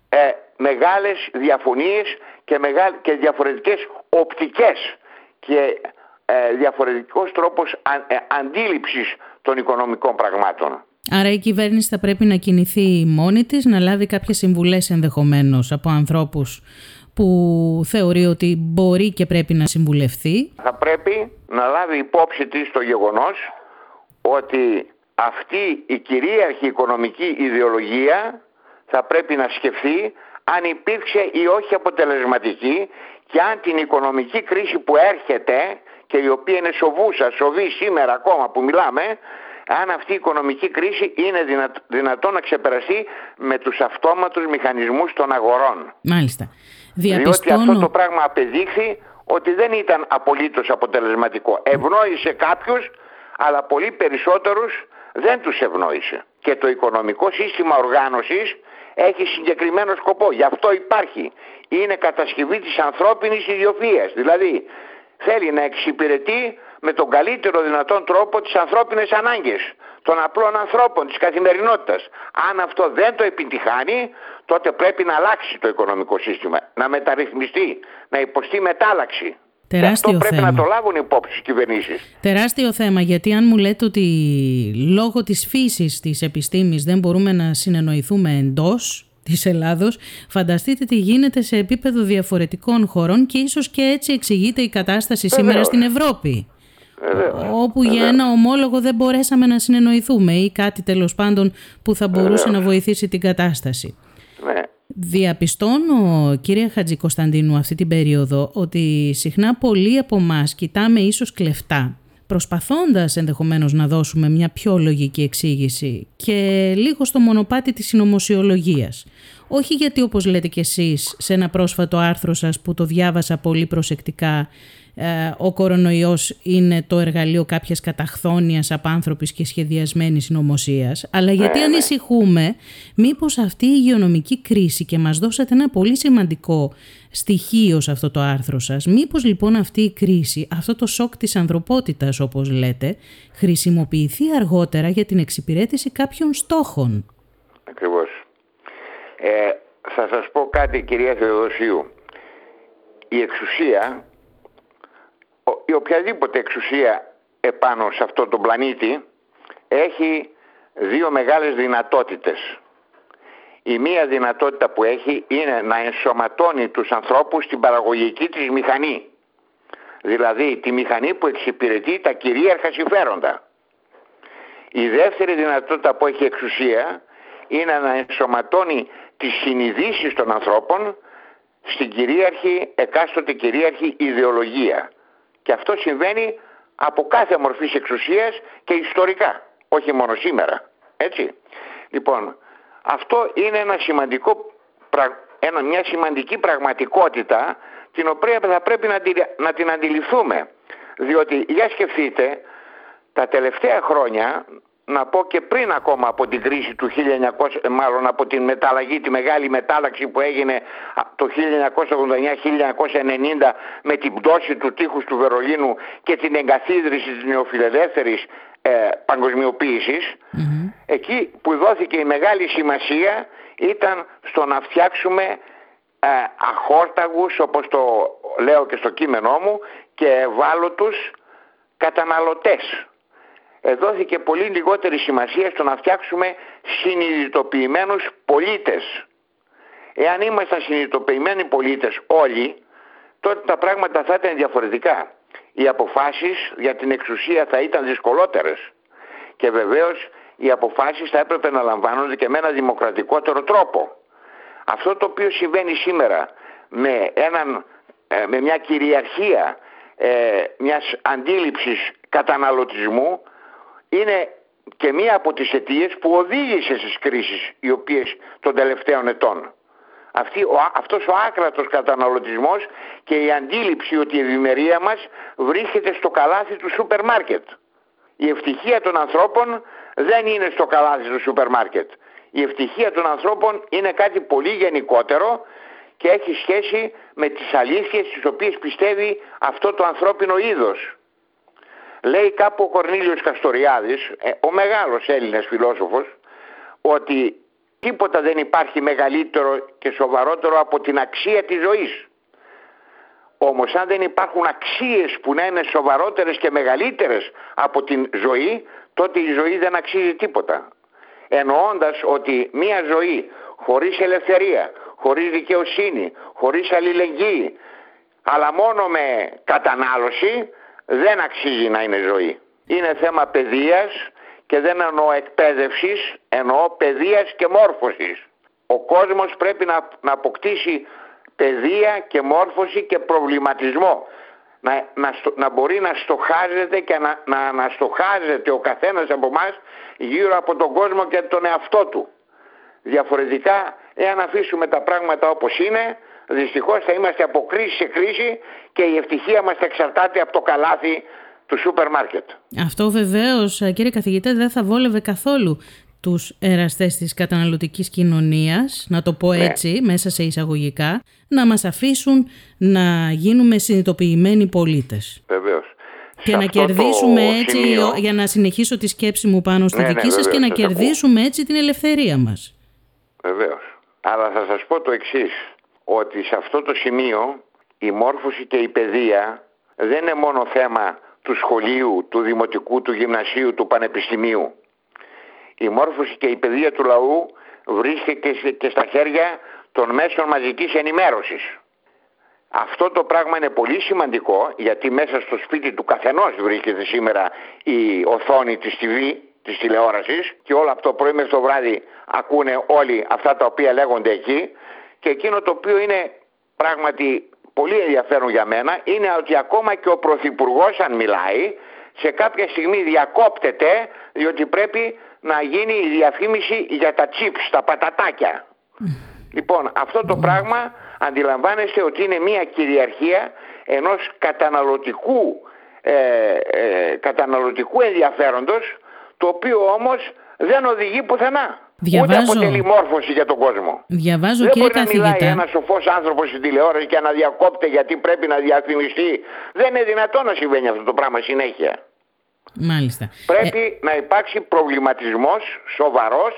ε, μεγάλες διαφωνίες και, μεγάλ, και διαφορετικές οπτικές και ε, διαφορετικός τρόπος ε, αντίληψης των οικονομικών πραγμάτων. Άρα η κυβέρνηση θα πρέπει να κινηθεί μόνη της, να λάβει κάποιες συμβουλές ενδεχομένως από ανθρώπους που θεωρεί ότι μπορεί και πρέπει να συμβουλευτεί. Θα πρέπει να λάβει υπόψη της το γεγονός ότι αυτή η κυρίαρχη οικονομική ιδεολογία θα πρέπει να σκεφτεί αν υπήρξε ή όχι αποτελεσματική και αν την οικονομική κρίση που έρχεται και η οποία είναι σοβούσα, σοβή σήμερα ακόμα που μιλάμε, αν αυτή η οικονομική κρίση είναι δυνατό να ξεπεραστεί με τους αυτόματους μηχανισμούς των αγορών. Μάλιστα. Διότι αυτό το πράγμα απεδείχθη ότι δεν ήταν απολύτως αποτελεσματικό. Ευνόησε κάποιους, αλλά πολύ περισσότερους δεν τους ευνόησε. Και το οικονομικό σύστημα οργάνωσης έχει συγκεκριμένο σκοπό. Γι' αυτό υπάρχει. Είναι κατασκευή της ανθρώπινης ιδιοφίας. Δηλαδή θέλει να εξυπηρετεί με τον καλύτερο δυνατόν τρόπο τις ανθρώπινες ανάγκες των απλών ανθρώπων, της καθημερινότητας. Αν αυτό δεν το επιτυχάνει, τότε πρέπει να αλλάξει το οικονομικό σύστημα, να μεταρρυθμιστεί, να υποστεί μετάλλαξη. Τεράστιο και αυτό πρέπει να το λάβουν υπόψη οι κυβερνήσεις. Τεράστιο θέμα, γιατί αν μου λέτε ότι λόγω της φύσης της επιστήμης δεν μπορούμε να συνεννοηθούμε εντός της Ελλάδος, φανταστείτε τι γίνεται σε επίπεδο διαφορετικών χωρών και ίσως και έτσι εξηγείται η κατάσταση σήμερα στην Ευρώπη. Όπου για ένα ομόλογο δεν μπορέσαμε να συνεννοηθούμε ή κάτι τέλος πάντων που θα μπορούσε να βοηθήσει την κατάσταση. Ναι. Διαπιστώνω, κύριε Χατζη Κωνσταντίνου, αυτή την περίοδο ότι συχνά πολλοί από εμάς κοιτάμε ίσως κλεφτά προσπαθώντας ενδεχομένως να δώσουμε μια πιο λογική εξήγηση και λίγο στο μονοπάτι της συνωμοσιολογίας. Όχι γιατί όπως λέτε κι εσείς σε ένα πρόσφατο άρθρο σας που το διάβασα πολύ προσεκτικά ε, ο κορονοϊός είναι το εργαλείο κάποιας καταχθόνιας απάνθρωπης και σχεδιασμένης συνωμοσία, αλλά γιατί ναι, ναι. ανησυχούμε μήπως αυτή η υγειονομική κρίση και μας δώσατε ένα πολύ σημαντικό στοιχείο σε αυτό το άρθρο σας, μήπως λοιπόν αυτή η κρίση, αυτό το σοκ της ανθρωπότητας όπως λέτε, χρησιμοποιηθεί αργότερα για την εξυπηρέτηση κάποιων στόχων; Ακριβώς. Ε, θα σας πω κάτι κυρία Θεοδοσίου. Η εξουσία η οποιαδήποτε εξουσία επάνω σε αυτό τον πλανήτη έχει δύο μεγάλες δυνατότητες. Η μία δυνατότητα που έχει είναι να ενσωματώνει τους ανθρώπους στην παραγωγική της μηχανή. Δηλαδή τη μηχανή που εξυπηρετεί τα κυρίαρχα συμφέροντα. Η δεύτερη δυνατότητα που έχει εξουσία είναι να ενσωματώνει τις συνειδήσεις των ανθρώπων στην κυρίαρχη, εκάστοτε κυρίαρχη ιδεολογία. Και αυτό συμβαίνει από κάθε μορφής εξουσίας και ιστορικά, όχι μόνο σήμερα. Έτσι. Λοιπόν, αυτό είναι ένα σημαντικό, ένα, μια σημαντική πραγματικότητα την οποία θα πρέπει να, να την αντιληφθούμε. Διότι, για σκεφτείτε, τα τελευταία χρόνια να πω και πριν ακόμα από την κρίση του 1900, μάλλον από την μεταλλαγή, τη μεγάλη μετάλλαξη που έγινε το 1989-1990 με την πτώση του τείχους του Βερολίνου και την εγκαθίδρυση της νεοφιλελεύθερης ε, παγκοσμιοποίησης, εκεί που δόθηκε η μεγάλη σημασία ήταν στο να φτιάξουμε ε, αχόρταγους, όπως το λέω και στο κείμενό μου, και ευάλωτους καταναλωτές δόθηκε πολύ λιγότερη σημασία στο να φτιάξουμε συνειδητοποιημένους πολίτες. Εάν ήμασταν συνειδητοποιημένοι πολίτες όλοι, τότε τα πράγματα θα ήταν διαφορετικά. Οι αποφάσεις για την εξουσία θα ήταν δυσκολότερες. Και βεβαίως οι αποφάσεις θα έπρεπε να λαμβάνονται και με ένα δημοκρατικότερο τρόπο. Αυτό το οποίο συμβαίνει σήμερα με, έναν, ε, με μια κυριαρχία ε, μιας αντίληψης καταναλωτισμού είναι και μία από τις αιτίες που οδήγησε στις κρίσεις οι οποίες των τελευταίων ετών. Αυτή, ο, αυτός ο άκρατος καταναλωτισμός και η αντίληψη ότι η ευημερία μας βρίσκεται στο καλάθι του σούπερ μάρκετ. Η ευτυχία των ανθρώπων δεν είναι στο καλάθι του σούπερ μάρκετ. Η ευτυχία των ανθρώπων είναι κάτι πολύ γενικότερο και έχει σχέση με τις αλήθειες τις οποίες πιστεύει αυτό το ανθρώπινο είδος. Λέει κάπου ο Κορνίλιος Καστοριάδης, ε, ο μεγάλος Έλληνας φιλόσοφος, ότι τίποτα δεν υπάρχει μεγαλύτερο και σοβαρότερο από την αξία της ζωής. Όμως αν δεν υπάρχουν αξίες που να είναι σοβαρότερες και μεγαλύτερες από την ζωή, τότε η ζωή δεν αξίζει τίποτα. Εννοώντας ότι μία ζωή χωρίς ελευθερία, χωρίς δικαιοσύνη, χωρίς αλληλεγγύη, αλλά μόνο με κατανάλωση δεν αξίζει να είναι ζωή. Είναι θέμα παιδείας και δεν εννοώ εκπαίδευσης, εννοώ παιδείας και μόρφωσης. Ο κόσμος πρέπει να, να αποκτήσει παιδεία και μόρφωση και προβληματισμό. Να, να, να μπορεί να στοχάζεται και να, να, να στοχάζεται ο καθένας από εμά γύρω από τον κόσμο και τον εαυτό του. Διαφορετικά, εάν αφήσουμε τα πράγματα όπως είναι, δυστυχώς θα είμαστε από κρίση σε κρίση και η ευτυχία μας θα εξαρτάται από το καλάθι του σούπερ μάρκετ. Αυτό βεβαίως, κύριε καθηγητέ, δεν θα βόλευε καθόλου τους εραστές της καταναλωτικής κοινωνίας, να το πω ναι. έτσι, μέσα σε εισαγωγικά, να μας αφήσουν να γίνουμε συνειδητοποιημένοι πολίτες. Βεβαίως. Και να κερδίσουμε έτσι, για να συνεχίσω τη σκέψη μου πάνω στη ναι, δική ναι, σας, και να κερδίσουμε έτσι την ελευθερία μας. Βεβαίως. Αλλά θα σας πω το εξής, ότι σε αυτό το σημείο η μόρφωση και η παιδεία δεν είναι μόνο θέμα του σχολείου, του δημοτικού, του γυμνασίου, του πανεπιστημίου η μόρφωση και η παιδεία του λαού βρίσκεται και στα χέρια των μέσων μαζικής ενημέρωσης. Αυτό το πράγμα είναι πολύ σημαντικό γιατί μέσα στο σπίτι του καθενός βρίσκεται σήμερα η οθόνη της TV, της τηλεόρασης και όλο αυτό το πρωί μέχρι το βράδυ ακούνε όλοι αυτά τα οποία λέγονται εκεί και εκείνο το οποίο είναι πράγματι πολύ ενδιαφέρον για μένα είναι ότι ακόμα και ο Πρωθυπουργός αν μιλάει σε κάποια στιγμή διακόπτεται διότι πρέπει να γίνει η διαφήμιση για τα chips, τα πατατάκια. Λοιπόν, αυτό το πράγμα αντιλαμβάνεστε ότι είναι μια κυριαρχία ενός καταναλωτικού, ε, ε, καταναλωτικού ενδιαφέροντος το οποίο όμως δεν οδηγεί πουθενά. Διαβάζω. Ούτε αποτελεί μόρφωση για τον κόσμο. Διαβάζω δεν κύριε μπορεί καθηγητά. να μιλάει ένας σοφός άνθρωπος στην τηλεόραση και να διακόπτε γιατί πρέπει να διαφημιστεί. Δεν είναι δυνατόν να συμβαίνει αυτό το πράγμα συνέχεια. Μάλιστα. Πρέπει ε... να υπάρξει προβληματισμός σοβαρός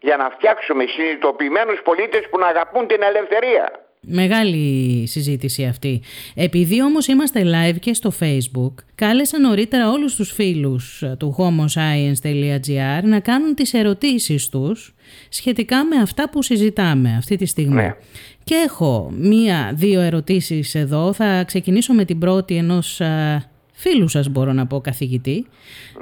για να φτιάξουμε συνειδητοποιημένους πολίτες που να αγαπούν την ελευθερία. Μεγάλη συζήτηση αυτή. Επειδή όμως είμαστε live και στο facebook, κάλεσα νωρίτερα όλους τους φίλους του homoscience.gr να κάνουν τις ερωτήσεις τους σχετικά με αυτά που συζητάμε αυτή τη στιγμή. Ναι. Και έχω μία-δύο ερωτήσεις εδώ. Θα ξεκινήσω με την πρώτη ενός φίλου σας μπορώ να πω καθηγητή,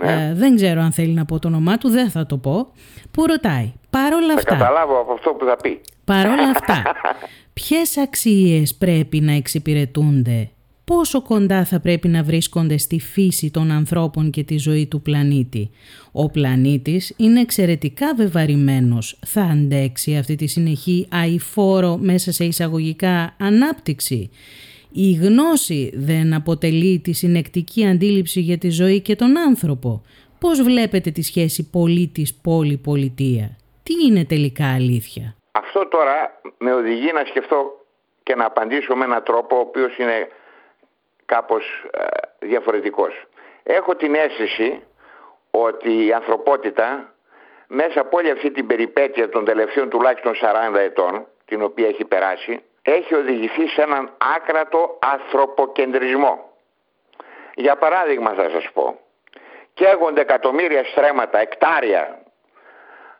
ναι. ε, δεν ξέρω αν θέλει να πω το όνομά του, δεν θα το πω, που ρωτάει, παρόλα αυτά... Θα καταλάβω από αυτό που θα πει. Παρόλα αυτά, ποιες αξίες πρέπει να εξυπηρετούνται, πόσο κοντά θα πρέπει να βρίσκονται στη φύση των ανθρώπων και τη ζωή του πλανήτη; Ο πλανήτης είναι εξαιρετικά βεβαρημένος. Θα αντέξει αυτή τη συνεχή αηφόρο μέσα σε εισαγωγικά ανάπτυξη. Η γνώση δεν αποτελεί τη συνεκτική αντίληψη για τη ζωή και τον άνθρωπο. Πώς βλέπετε τη σχέση πολίτης-πόλη-πολιτεία. Τι είναι τελικά αλήθεια; Αυτό τώρα με οδηγεί να σκεφτώ και να απαντήσω με έναν τρόπο ο οποίος είναι κάπως ε, διαφορετικός. Έχω την αίσθηση ότι η ανθρωπότητα μέσα από όλη αυτή την περιπέτεια των τελευταίων τουλάχιστον 40 ετών την οποία έχει περάσει έχει οδηγηθεί σε έναν άκρατο ανθρωποκεντρισμό. Για παράδειγμα θα σας πω, καίγονται εκατομμύρια στρέμματα, εκτάρια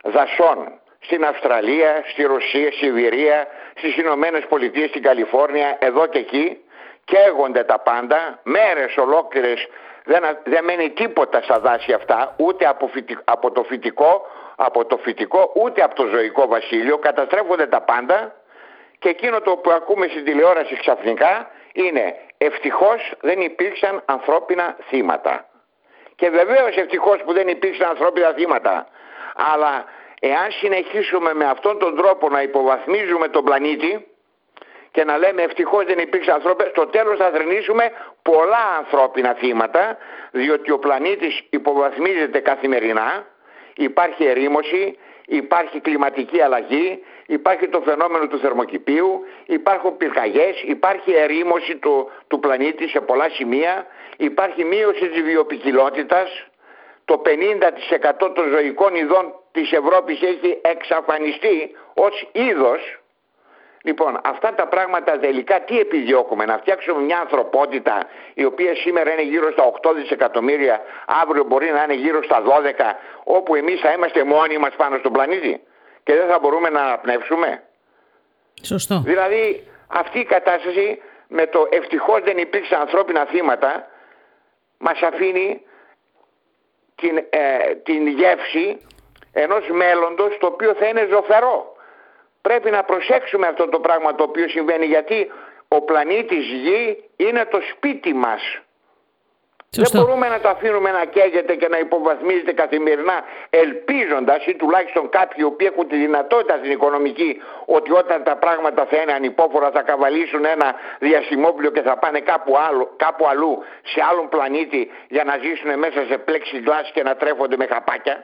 δασών στην Αυστραλία, στη Ρωσία, στη Σιβηρία, στις Ηνωμένες Πολιτείες, στην Καλιφόρνια, εδώ και εκεί, καίγονται τα πάντα, μέρες ολόκληρες, δεν, δεν μένει τίποτα στα δάση αυτά, ούτε από, από το φυτικό, από το φυτικό, ούτε από το ζωικό βασίλειο, καταστρέφονται τα πάντα και εκείνο το που ακούμε στην τηλεόραση ξαφνικά είναι ευτυχώς δεν υπήρξαν ανθρώπινα θύματα. Και βεβαίως ευτυχώς που δεν υπήρξαν ανθρώπινα θύματα. Αλλά εάν συνεχίσουμε με αυτόν τον τρόπο να υποβαθμίζουμε τον πλανήτη και να λέμε ευτυχώς δεν υπήρξαν ανθρώπινα, στο τέλος θα θρυνήσουμε πολλά ανθρώπινα θύματα διότι ο πλανήτης υποβαθμίζεται καθημερινά, υπάρχει ερήμωση, υπάρχει κλιματική αλλαγή, υπάρχει το φαινόμενο του θερμοκηπίου, υπάρχουν πυρκαγιές, υπάρχει ερήμωση του, του πλανήτη σε πολλά σημεία, υπάρχει μείωση της βιοπικιλότητας, το 50% των ζωικών ειδών της Ευρώπης έχει εξαφανιστεί ως είδος, Λοιπόν, αυτά τα πράγματα τελικά τι επιδιώκουμε, να φτιάξουμε μια ανθρωπότητα η οποία σήμερα είναι γύρω στα 8 δισεκατομμύρια, αύριο μπορεί να είναι γύρω στα 12, όπου εμείς θα είμαστε μόνοι μας πάνω στον πλανήτη και δεν θα μπορούμε να αναπνεύσουμε. Σωστό. Δηλαδή αυτή η κατάσταση με το ευτυχώς δεν υπήρξαν ανθρώπινα θύματα μας αφήνει την, ε, την γεύση ενός μέλλοντος το οποίο θα είναι ζωφερό. Πρέπει να προσέξουμε αυτό το πράγμα το οποίο συμβαίνει γιατί ο πλανήτης Γη είναι το σπίτι μας. Δεν μπορούμε να το αφήνουμε να καίγεται και να υποβαθμίζεται καθημερινά ελπίζοντας ή τουλάχιστον κάποιοι που έχουν τη δυνατότητα στην οικονομική ότι όταν τα πράγματα θα είναι ανυπόφορα θα καβαλήσουν ένα διασημόπλιο και θα πάνε κάπου, άλλο, κάπου αλλού σε άλλον πλανήτη για να ζήσουν μέσα σε πλέξη και να τρέφονται με χαπάκια.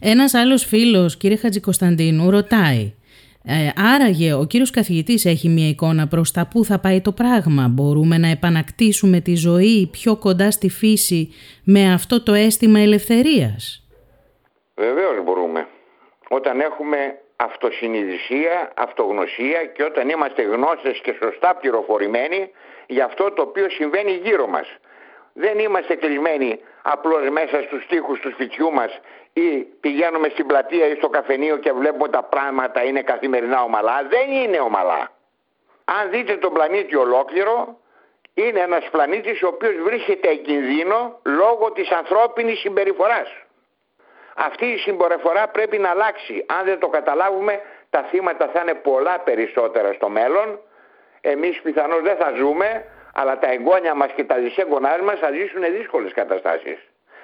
Ένας άλλος φίλος, κύριε Χατζικοσταντίνου, ρωτάει ε, άραγε ο κύριος καθηγητής έχει μια εικόνα προς τα πού θα πάει το πράγμα. Μπορούμε να επανακτήσουμε τη ζωή πιο κοντά στη φύση με αυτό το αίσθημα ελευθερίας; Βεβαίως μπορούμε. Όταν έχουμε αυτοσυνειδησία, αυτογνωσία και όταν είμαστε γνώστες και σωστά πληροφορημένοι για αυτό το οποίο συμβαίνει γύρω μας. Δεν είμαστε κλεισμένοι απλώς μέσα στους τοίχους του σπιτιού μας ή πηγαίνουμε στην πλατεία ή στο καφενείο και βλέπουμε τα πράγματα είναι καθημερινά ομαλά. Δεν είναι ομαλά. Αν δείτε τον πλανήτη ολόκληρο, είναι ένας πλανήτης ο οποίος βρίσκεται κινδύνο λόγω της ανθρώπινης συμπεριφοράς. Αυτή η συμπεριφορά πρέπει να αλλάξει. Αν δεν το καταλάβουμε, τα θύματα θα είναι πολλά περισσότερα στο μέλλον. Εμείς πιθανώς δεν θα ζούμε, αλλά τα εγγόνια μας και τα δυσέγγονά μας θα ζήσουν δύσκολες καταστάσεις.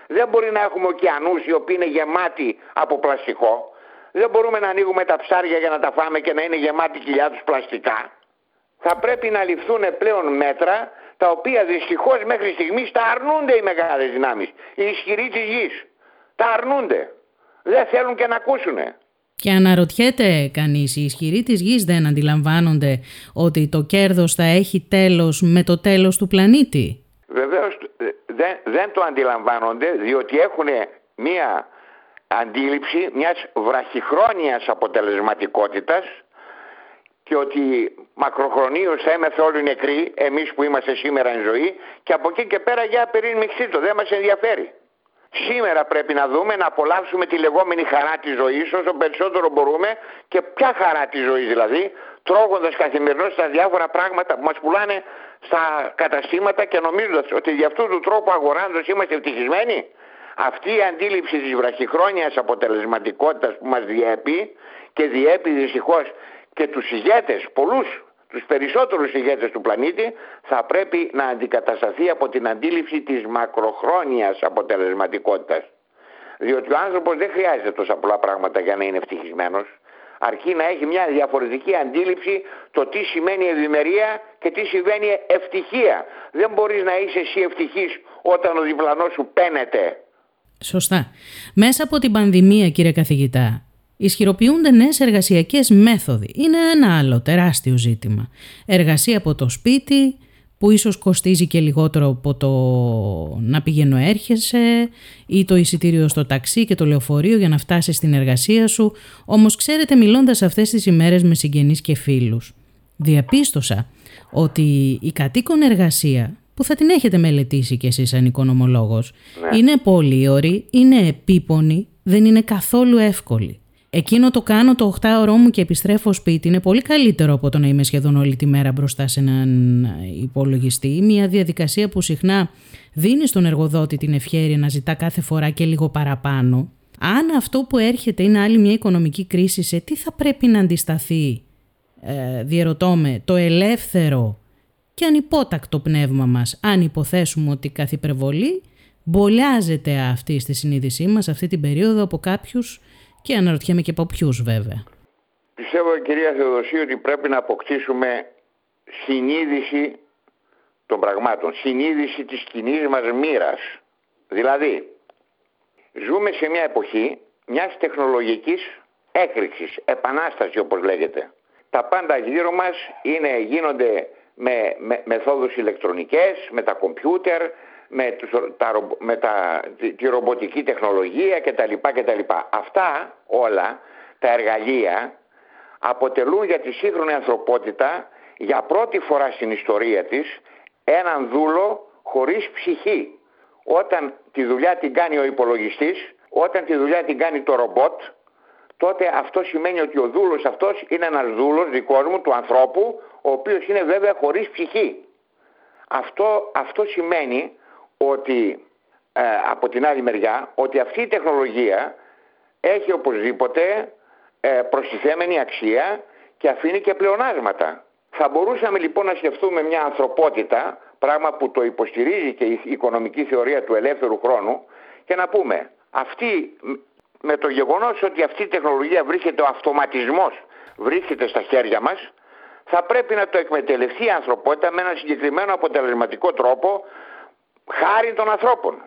Δεν μπορεί να έχουμε ωκεανούς οι οποίοι είναι γεμάτοι από πλαστικό. Δεν μπορούμε να ανοίγουμε τα ψάρια για να τα φάμε και να είναι γεμάτη κοιλιά τους πλαστικά. Θα πρέπει να ληφθούν πλέον μέτρα τα οποία δυστυχώς μέχρι στιγμής τα αρνούνται οι μεγάλες δυνάμεις. Οι ισχυροί της γης. Τα αρνούνται. Δεν θέλουν και να ακούσουν. Και αναρωτιέται κανείς, οι ισχυροί της γης δεν αντιλαμβάνονται ότι το κέρδος θα έχει τέλος με το τέλος του πλανήτη; Βεβαίως δεν, δεν το αντιλαμβάνονται διότι έχουν μία αντίληψη μιας βραχυχρόνιας αποτελεσματικότητας και ότι μακροχρονίως θα είμαστε όλοι νεκροί, εμείς που είμαστε σήμερα εν ζωή και από εκεί και πέρα για περίμιξή το, δεν μας ενδιαφέρει. Σήμερα πρέπει να δούμε να απολαύσουμε τη λεγόμενη χαρά της ζωής όσο περισσότερο μπορούμε και ποια χαρά της ζωής δηλαδή τρώγοντας καθημερινώς τα διάφορα πράγματα που μας πουλάνε στα καταστήματα και νομίζοντας ότι για αυτού του τρόπου αγοράζοντας είμαστε ευτυχισμένοι. Αυτή η αντίληψη της βραχυχρόνιας αποτελεσματικότητας που μας διέπει και διέπει δυστυχώς και τους ηγέτες, πολλούς, τους περισσότερους ηγέτες του πλανήτη θα πρέπει να αντικατασταθεί από την αντίληψη της μακροχρόνιας αποτελεσματικότητας. Διότι ο άνθρωπος δεν χρειάζεται τόσα πολλά πράγματα για να είναι ευτυχισμένος αρκεί να έχει μια διαφορετική αντίληψη το τι σημαίνει ευημερία και τι σημαίνει ευτυχία. Δεν μπορείς να είσαι εσύ ευτυχής όταν ο διπλανός σου πένεται. Σωστά. Μέσα από την πανδημία κύριε καθηγητά, ισχυροποιούνται νέες εργασιακές μέθοδοι. Είναι ένα άλλο τεράστιο ζήτημα. Εργασία από το σπίτι, που ίσως κοστίζει και λιγότερο από το να πηγαίνω έρχεσαι ή το εισιτήριο στο ταξί και το λεωφορείο για να φτάσεις στην εργασία σου. Όμως ξέρετε μιλώντας αυτές τις ημέρες με συγγενείς και φίλους, διαπίστωσα ότι η κατοίκον εργασία που θα την έχετε μελετήσει κι εσείς σαν οικονομολόγος, ναι. είναι πολύωρη, είναι επίπονη, δεν είναι καθόλου εύκολη εκείνο το κάνω το 8 μου και επιστρέφω σπίτι είναι πολύ καλύτερο από το να είμαι σχεδόν όλη τη μέρα μπροστά σε έναν υπολογιστή. Μια διαδικασία που συχνά δίνει στον εργοδότη την ευχαίρεια να ζητά κάθε φορά και λίγο παραπάνω. Αν αυτό που έρχεται είναι άλλη μια οικονομική κρίση, σε τι θα πρέπει να αντισταθεί, ε, διερωτώ με, το ελεύθερο και ανυπότακτο πνεύμα μας, αν υποθέσουμε ότι καθ' υπερβολή μπολιάζεται αυτή στη συνείδησή μας αυτή την περίοδο από κάποιους και αναρωτιέμαι και από ποιους βέβαια. Πιστεύω κυρία Θεοδοσία ότι πρέπει να αποκτήσουμε συνείδηση των πραγμάτων, συνείδηση της κοινής μας μοίρας. Δηλαδή, ζούμε σε μια εποχή μιας τεχνολογικής έκρηξης, επανάστασης όπως λέγεται. Τα πάντα γύρω μας είναι, γίνονται με, με μεθόδους ηλεκτρονικές, με τα κομπιούτερ, με, τους, τα, με τα, τη, ρομποτική τεχνολογία κτλ. κτλ. Αυτά όλα τα εργαλεία αποτελούν για τη σύγχρονη ανθρωπότητα για πρώτη φορά στην ιστορία της έναν δούλο χωρίς ψυχή. Όταν τη δουλειά την κάνει ο υπολογιστής, όταν τη δουλειά την κάνει το ρομπότ, τότε αυτό σημαίνει ότι ο δούλος αυτός είναι ένας δούλος δικός μου, του ανθρώπου, ο οποίος είναι βέβαια χωρίς ψυχή. Αυτό, αυτό σημαίνει ότι ε, από την άλλη μεριά ότι αυτή η τεχνολογία έχει οπωσδήποτε ε, προστιθέμενη αξία και αφήνει και πλεονάσματα. Θα μπορούσαμε λοιπόν να σκεφτούμε μια ανθρωπότητα, πράγμα που το υποστηρίζει και η οικονομική θεωρία του ελεύθερου χρόνου, και να πούμε αυτή, με το γεγονός ότι αυτή η τεχνολογία βρίσκεται, ο αυτοματισμός βρίσκεται στα χέρια μας, θα πρέπει να το εκμεταλλευτεί η ανθρωπότητα με ένα συγκεκριμένο αποτελεσματικό τρόπο χάρη των ανθρώπων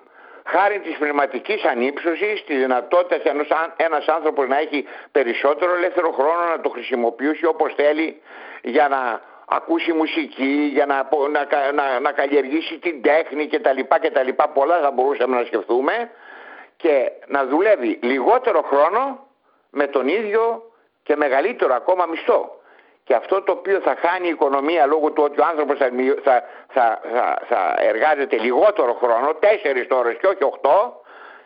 χάρη της πνευματικής ανύψωσης, της δυνατότητας ενός, ένας άνθρωπος να έχει περισσότερο ελεύθερο χρόνο να το χρησιμοποιήσει όπως θέλει για να ακούσει μουσική, για να, να, να, να καλλιεργήσει την τέχνη κτλ. κτλ. Πολλά θα μπορούσαμε να σκεφτούμε και να δουλεύει λιγότερο χρόνο με τον ίδιο και μεγαλύτερο ακόμα μισθό. Και αυτό το οποίο θα χάνει η οικονομία λόγω του ότι ο άνθρωπος θα, θα, θα, θα, εργάζεται λιγότερο χρόνο, τέσσερις ώρες και όχι οχτώ,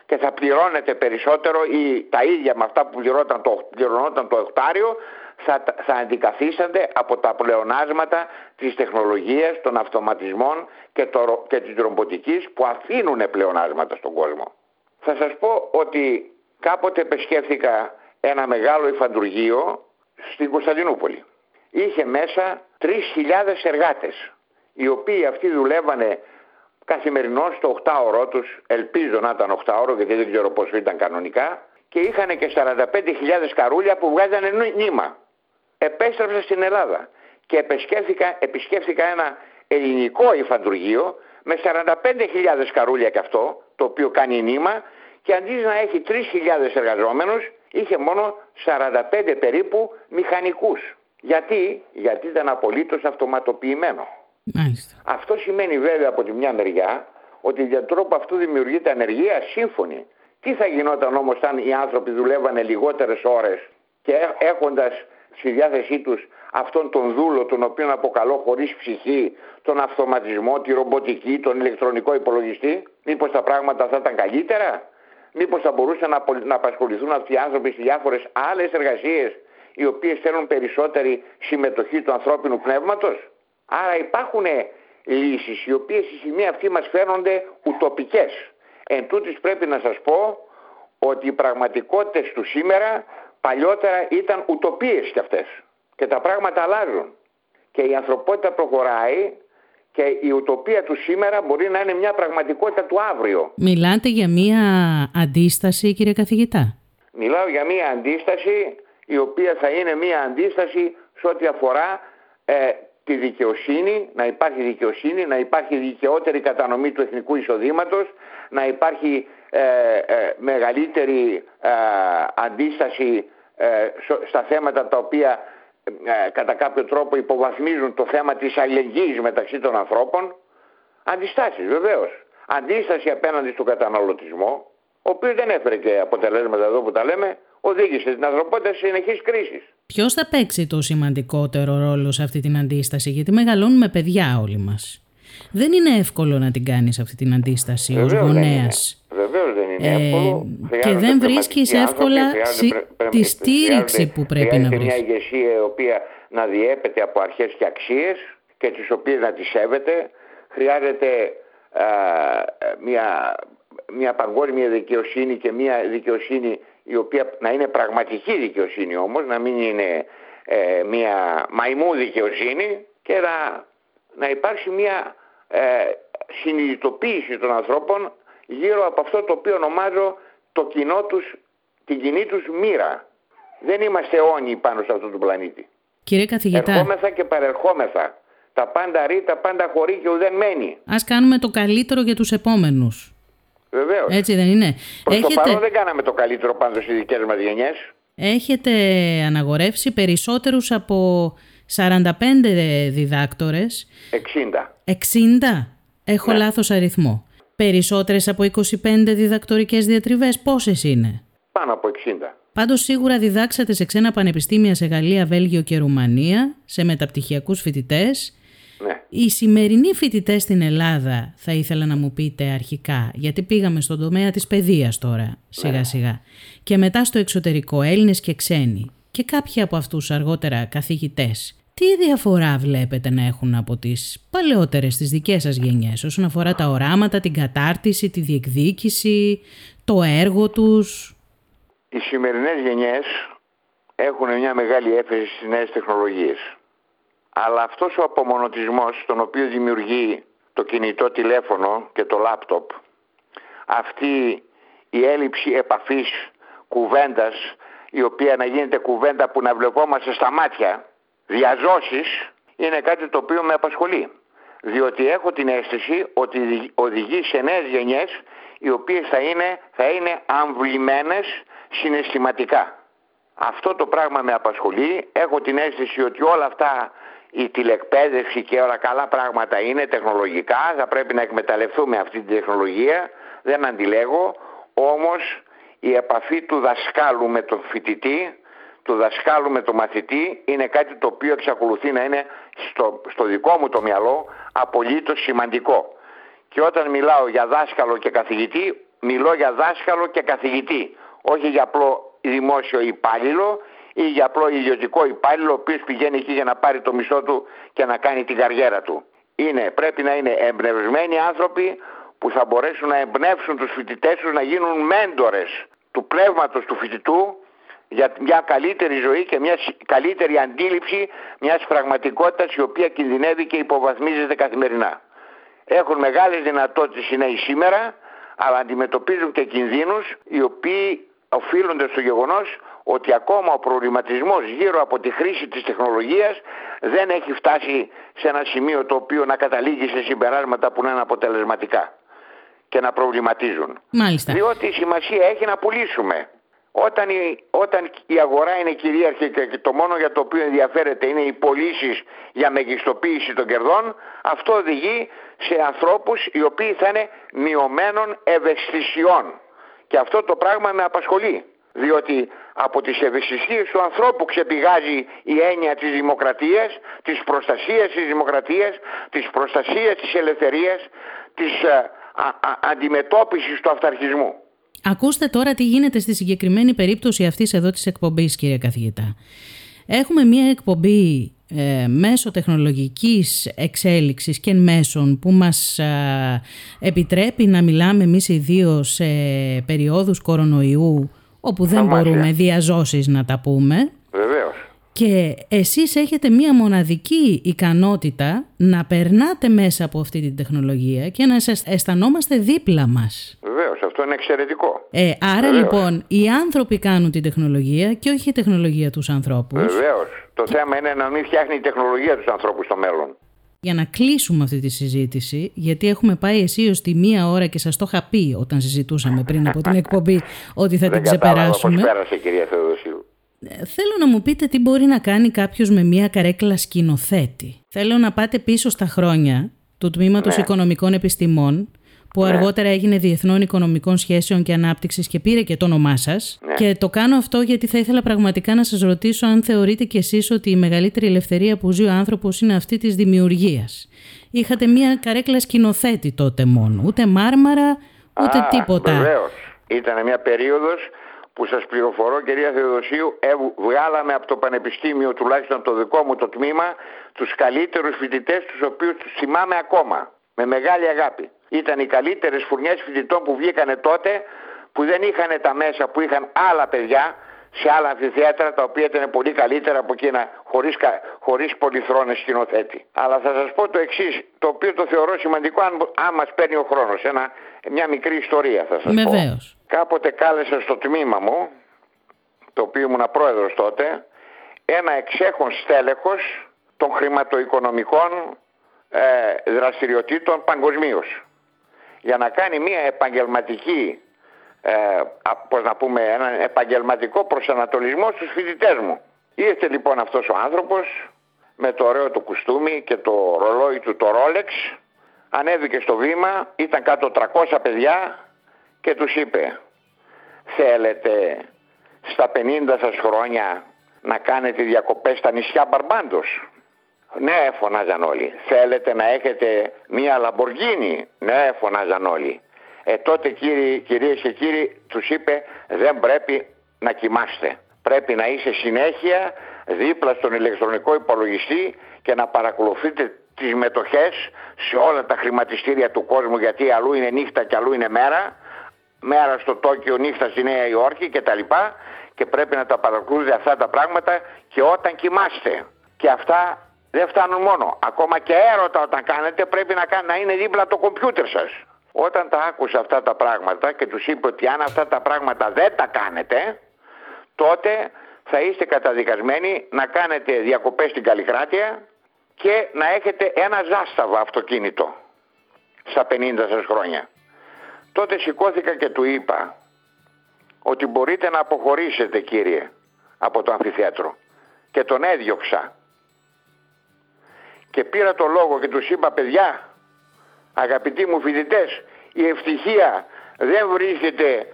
και θα πληρώνεται περισσότερο ή τα ίδια με αυτά που πληρώνονταν το, πληρωνόταν το εκτάριο θα, θα αντικαθίστανται από τα πλεονάσματα της τεχνολογίας, των αυτοματισμών και, το, και της ρομποτικής που αφήνουν πλεονάσματα στον κόσμο. Θα σας πω ότι κάποτε επισκέφθηκα ένα μεγάλο υφαντουργείο στην Κωνσταντινούπολη είχε μέσα 3.000 εργάτες οι οποίοι αυτοί δουλεύανε καθημερινώς το 8ωρο τους, ελπίζω να ήταν 8ωρο γιατί δεν ξέρω πόσο ήταν κανονικά και είχαν και 45.000 καρούλια που βγάζανε νήμα. Επέστρεψα στην Ελλάδα και επισκέφθηκα, επισκέφθηκα ένα ελληνικό υφαντουργείο με 45.000 καρούλια και αυτό, το οποίο κάνει νήμα και αντί να έχει 3.000 εργαζόμενους είχε μόνο 45 περίπου μηχανικούς. Γιατί, γιατί ήταν απολύτως αυτοματοποιημένο. Μάλιστα. Αυτό σημαίνει βέβαια από τη μια μεριά ότι για τρόπο αυτού δημιουργείται ανεργία σύμφωνη. Τι θα γινόταν όμως αν οι άνθρωποι δουλεύανε λιγότερες ώρες και έχοντας στη διάθεσή τους αυτόν τον δούλο τον οποίο αποκαλώ χωρίς ψυχή, τον αυτοματισμό, τη ρομποτική, τον ηλεκτρονικό υπολογιστή, μήπως τα πράγματα θα ήταν καλύτερα, μήπως θα μπορούσαν να, να απασχοληθούν αυτοί οι άνθρωποι σε διάφορες άλλες εργασίες; Οι οποίες θέλουν περισσότερη συμμετοχή του ανθρώπινου πνεύματος. Άρα υπάρχουν λύσεις οι οποίες στη σημεία αυτή μας φαίνονται ουτοπικές. Εν τούτης πρέπει να σας πω ότι οι πραγματικότητες του σήμερα παλιότερα ήταν ουτοπίες κι αυτές. Και τα πράγματα αλλάζουν. Και η ανθρωπότητα προχωράει και η ουτοπία του σήμερα μπορεί να είναι μια πραγματικότητα του αύριο. Μιλάτε για μια αντίσταση κύριε καθηγητά; Μιλάω για μια αντίσταση η οποία θα είναι μια αντίσταση σε ό,τι αφορά ε, τη δικαιοσύνη, να υπάρχει δικαιοσύνη, να υπάρχει δικαιότερη κατανομή του εθνικού εισοδήματος, να υπάρχει ε, ε, μεγαλύτερη αντίσταση στα θέματα τα οποία κατά κάποιο τρόπο υποβαθμίζουν το θέμα της αλληλεγγύης μεταξύ των ανθρώπων. Αντιστάσεις βεβαίως. Αντίσταση απέναντι στον καταναλωτισμό, ο οποίος δεν έφερε και αποτελέσματα εδώ που τα λέμε, οδήγησε την ανθρωπότητα σε συνεχείς κρίσεις. Ποιος θα παίξει το σημαντικότερο ρόλο σε αυτή την αντίσταση, γιατί μεγαλώνουμε παιδιά όλοι μας. Δεν είναι εύκολο να την κάνεις αυτή την αντίσταση ως γονέας. Βεβαίως δεν είναι ε, εύκολο. και δεν βρίσκεις εύκολα τη στήριξη που πρέπει να βρει. μια ηγεσία η οποία να διέπεται από αρχές και αξίες και τις οποίες να τις σέβεται. Χρειάζεται μια, μια παγκόσμια δικαιοσύνη και μια δικαιοσύνη η οποία να είναι πραγματική δικαιοσύνη όμως, να μην είναι ε, μια μαϊμού δικαιοσύνη και να, να υπάρξει μια ε, συνειδητοποίηση των ανθρώπων γύρω από αυτό το οποίο ονομάζω το κοινό τους, την κοινή τους μοίρα. Δεν είμαστε αιώνιοι πάνω σε αυτό το πλανήτη. Κύριε καθηγητά. Ερχόμεθα και παρερχόμεθα. Τα πάντα ρί, τα πάντα χωρί και ουδέν μένει. Ας κάνουμε το καλύτερο για τους επόμενους. Βεβαίως. Έτσι δεν είναι. Προς Έχετε... το παρόν δεν κάναμε το καλύτερο πάντως στις δικές μας γενιές. Έχετε αναγορεύσει περισσότερους από 45 διδάκτορες. 60. 60. Έχω ναι. λάθος αριθμό. Περισσότερες από 25 διδακτορικές διατριβές πόσες είναι; Πάνω από 60. Πάντως σίγουρα διδάξατε σε ξένα πανεπιστήμια σε Γαλλία, Βέλγιο και Ρουμανία, σε μεταπτυχιακούς φοιτητές. Ναι. Οι σημερινοί φοιτητές στην Ελλάδα, θα ήθελα να μου πείτε αρχικά, γιατί πήγαμε στον τομέα της παιδείας τώρα, σιγά σιγά, και μετά στο εξωτερικό, Έλληνες και ξένοι, και κάποιοι από αυτούς αργότερα καθηγητές. Τι διαφορά βλέπετε να έχουν από τις παλαιότερες, τις δικές σας γενιές, όσον αφορά τα οράματα, την κατάρτιση, τη διεκδίκηση, το έργο τους; Οι σημερινές γενιές έχουν μια μεγάλη έφεση στις νέες τεχνολογίες. Αλλά αυτός ο απομονωτισμός τον οποίο δημιουργεί το κινητό τηλέφωνο και το λάπτοπ, αυτή η έλλειψη επαφής κουβέντας, η οποία να γίνεται κουβέντα που να βλεπόμαστε στα μάτια, διαζώσεις, είναι κάτι το οποίο με απασχολεί. Διότι έχω την αίσθηση ότι οδηγεί σε νέες γενιές οι οποίες θα είναι, θα είναι αμβλημένες συναισθηματικά. Αυτό το πράγμα με απασχολεί. Έχω την αίσθηση ότι όλα αυτά η τηλεκπαίδευση και όλα καλά πράγματα είναι τεχνολογικά. Θα πρέπει να εκμεταλλευτούμε αυτή την τεχνολογία. Δεν αντιλέγω. Όμως η επαφή του δασκάλου με τον φοιτητή, του δασκάλου με τον μαθητή είναι κάτι το οποίο εξακολουθεί να είναι στο, στο δικό μου το μυαλό απολύτως σημαντικό. Και όταν μιλάω για δάσκαλο και καθηγητή, μιλώ για δάσκαλο και καθηγητή. Όχι για απλό δημόσιο υπάλληλο ή για απλό ιδιωτικό υπάλληλο, ο οποίος πηγαίνει εκεί για να πάρει το μισό του και να κάνει την καριέρα του. Είναι, πρέπει να είναι εμπνευσμένοι άνθρωποι που θα μπορέσουν να εμπνεύσουν τους φοιτητές τους να γίνουν μέντορες του πνεύματος του φοιτητού για μια καλύτερη ζωή και μια καλύτερη αντίληψη μιας πραγματικότητας η οποία κινδυνεύει και υποβαθμίζεται καθημερινά. Έχουν μεγάλες δυνατότητες οι νέοι σήμερα, αλλά αντιμετωπίζουν και κινδύνους οι οποίοι οφείλονται στο γεγονός ότι ακόμα ο προβληματισμός γύρω από τη χρήση της τεχνολογίας δεν έχει φτάσει σε ένα σημείο το οποίο να καταλήγει σε συμπεράσματα που να είναι αποτελεσματικά και να προβληματίζουν. Μάλιστα. Διότι η σημασία έχει να πουλήσουμε. Όταν η, όταν η αγορά είναι κυρίαρχη και το μόνο για το οποίο ενδιαφέρεται είναι οι πωλήσεις για μεγιστοποίηση των κερδών, αυτό οδηγεί σε ανθρώπους οι οποίοι θα είναι μειωμένων ευαισθησιών. Και αυτό το πράγμα με απασχολεί. Διότι από τις ευαισθησίες του ανθρώπου ξεπηγάζει η έννοια της δημοκρατίας, της προστασίας της δημοκρατίας, της προστασίας της ελευθερίας, της ε, α, α, αντιμετώπισης του αυταρχισμού. Ακούστε τώρα τι γίνεται στη συγκεκριμένη περίπτωση αυτής εδώ της εκπομπής κύριε καθηγητά. Έχουμε μία εκπομπή ε, μέσω τεχνολογικής εξέλιξης και μέσων που μας επιτρέπει να μιλάμε εμείς οι δύο σε περιόδους κορονοϊού όπου δεν μπορούμε διαζώσεις να τα πούμε. Βεβαίως. Και εσείς έχετε μία μοναδική ικανότητα να περνάτε μέσα από αυτή την τεχνολογία και να σας αισθανόμαστε δίπλα μας. Βεβαίως, αυτό είναι εξαιρετικό. Ε, άρα λοιπόν οι άνθρωποι κάνουν την τεχνολογία και όχι η τεχνολογία τους ανθρώπους. Βεβαίως. Το θέμα είναι να μην φτιάχνει η τεχνολογία τους ανθρώπους στο μέλλον. Για να κλείσουμε αυτή τη συζήτηση, γιατί έχουμε πάει αισίως τη μία ώρα και σας το είχα πει όταν συζητούσαμε πριν από την εκπομπή ότι θα την ξεπεράσουμε. Δεν πέρασε κυρία Θεοδοσίου. Ε, Θέλω να μου πείτε τι μπορεί να κάνει κάποιος με μία καρέκλα σκηνοθέτη. Θέλω να πάτε πίσω στα χρόνια του Τμήματος Ναι. Οικονομικών Επιστημών που αργότερα έγινε Διεθνών Οικονομικών Σχέσεων και Ανάπτυξης και πήρε και το όνομά σας. Ναι. Και το κάνω αυτό γιατί θα ήθελα πραγματικά να σας ρωτήσω αν θεωρείτε κι εσείς ότι η μεγαλύτερη ελευθερία που ζει ο άνθρωπος είναι αυτή της δημιουργίας. Είχατε μία καρέκλα σκηνοθέτη τότε μόνο, ούτε μάρμαρα, ούτε Α, τίποτα. Βεβαίως. Ήταν μια περίοδος που σας πληροφορώ κυρία Θεοδοσίου έβου- βγάλαμε από το Πανεπιστήμιο τουλάχιστον το δικό μου το τμήμα τους καλύτερους φοιτητές τους οποίους τους θυμάμαι ακόμα με μεγάλη αγάπη. Ήταν οι καλύτερες φουρνιές φοιτητών που βγήκανε τότε που δεν είχαν τα μέσα που είχαν άλλα παιδιά σε άλλα αμφιθέατρα τα οποία ήταν πολύ καλύτερα από εκείνα χωρίς, κα- χωρίς πολυθρόνες σκηνοθέτη. Αλλά θα σας πω το εξής, το οποίο το θεωρώ σημαντικό αν, αν μας παίρνει ο χρόνος. Ένα, μια μικρή ιστορία θα σας πω. Βεβαίως. Κάποτε κάλεσα στο τμήμα μου, το οποίο ήμουν πρόεδρος τότε, ένα εξέχον στέλεχος των χρηματοοικονομικών ε, δραστηριοτήτων παγκοσμίως. Για να κάνει μια επαγγελματική, ε, α, πώς να πούμε, ένα επαγγελματικό προσανατολισμό στους φοιτητές μου. Ήρθε λοιπόν αυτός ο άνθρωπος με το ωραίο του κουστούμι και το ρολόι του το Rolex, ανέβηκε στο βήμα, ήταν κάτω 300 παιδιά και τους είπε «Θέλετε στα 50 σας χρόνια να κάνετε διακοπές στα νησιά Μπαρμπάντος; Ναι, φωνάζαν όλοι. Θέλετε να έχετε μία Λαμποργίνη; Ναι, φωνάζαν όλοι. Ε, τότε κύριοι, κυρίες και κύριοι τους είπε δεν πρέπει να κοιμάστε. Πρέπει να είσαι συνέχεια δίπλα στον ηλεκτρονικό υπολογιστή και να παρακολουθείτε τις μετοχές σε όλα τα χρηματιστήρια του κόσμου γιατί αλλού είναι νύχτα και αλλού είναι μέρα. Μέρα στο Τόκιο, νύχτα στη Νέα Υόρκη κτλ. Και πρέπει να τα παρακολουθείτε αυτά τα πράγματα και όταν κοιμάστε. Και αυτά δεν φτάνουν μόνο. Ακόμα και έρωτα όταν κάνετε πρέπει να, να είναι δίπλα το κομπιούτερ σας. Όταν τα άκουσα αυτά τα πράγματα και τους είπε ότι αν αυτά τα πράγματα δεν τα κάνετε, τότε θα είστε καταδικασμένοι να κάνετε διακοπές στην Καλλικράτεια και να έχετε ένα ζάσταβο αυτοκίνητο στα 50 σας χρόνια. Τότε σηκώθηκα και του είπα ότι μπορείτε να αποχωρήσετε κύριε από το αμφιθέατρο και τον έδιωξα και πήρα το λόγο και τους είπα παιδιά αγαπητοί μου φοιτητές η ευτυχία δεν βρίσκεται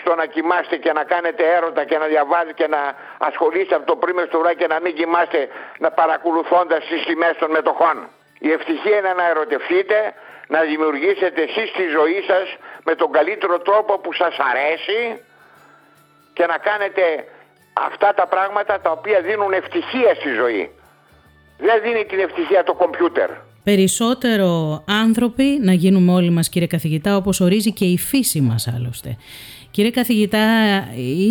στο να κοιμάστε και να κάνετε έρωτα και να διαβάζετε και να ασχολείστε από το πριν στο βράδυ και να μην κοιμάστε να παρακολουθώντας τις τιμές των μετοχών. Η ευτυχία είναι να ερωτευτείτε, να δημιουργήσετε εσείς τη ζωή σας με τον καλύτερο τρόπο που σας αρέσει και να κάνετε αυτά τα πράγματα τα οποία δίνουν ευτυχία στη ζωή. Δεν δίνει την ευτυχία το κομπιούτερ. Περισσότερο άνθρωποι να γίνουμε όλοι μας κύριε καθηγητά όπως ορίζει και η φύση μας άλλωστε. Κύριε καθηγητά,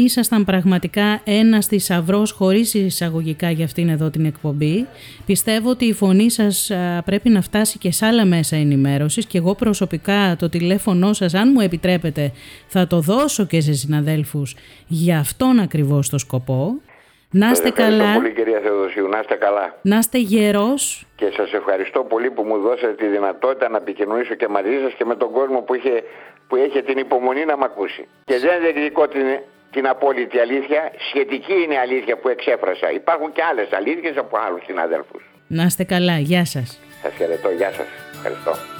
ήσασταν πραγματικά ένας θησαυρός χωρίς εισαγωγικά για αυτήν εδώ την εκπομπή. Πιστεύω ότι η φωνή σας πρέπει να φτάσει και σε άλλα μέσα ενημέρωσης και εγώ προσωπικά το τηλέφωνό σας, αν μου επιτρέπετε, θα το δώσω και σε συναδέλφους για αυτόν ακριβώς το σκοπό. Να είστε καλά. πολύ κυρία Θεοδοσίου, να είστε καλά. Να είστε γερός. Και σας ευχαριστώ πολύ που μου δώσατε τη δυνατότητα να επικοινωνήσω και μαζί σας και με τον κόσμο που είχε που έχει την υπομονή να μ' ακούσει. Και δεν διεκδικώ την, την απόλυτη αλήθεια, σχετική είναι αλήθεια που εξέφρασα. Υπάρχουν και άλλες αλήθειες από άλλους συναδέλφους. Να είστε καλά, γεια σας. Σας χαιρετώ, γεια σας. Ευχαριστώ.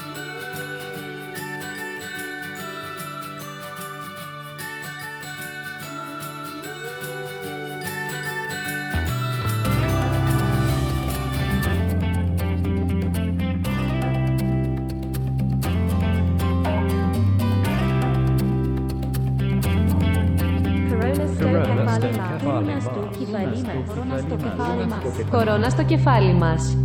Κεφάλι μας.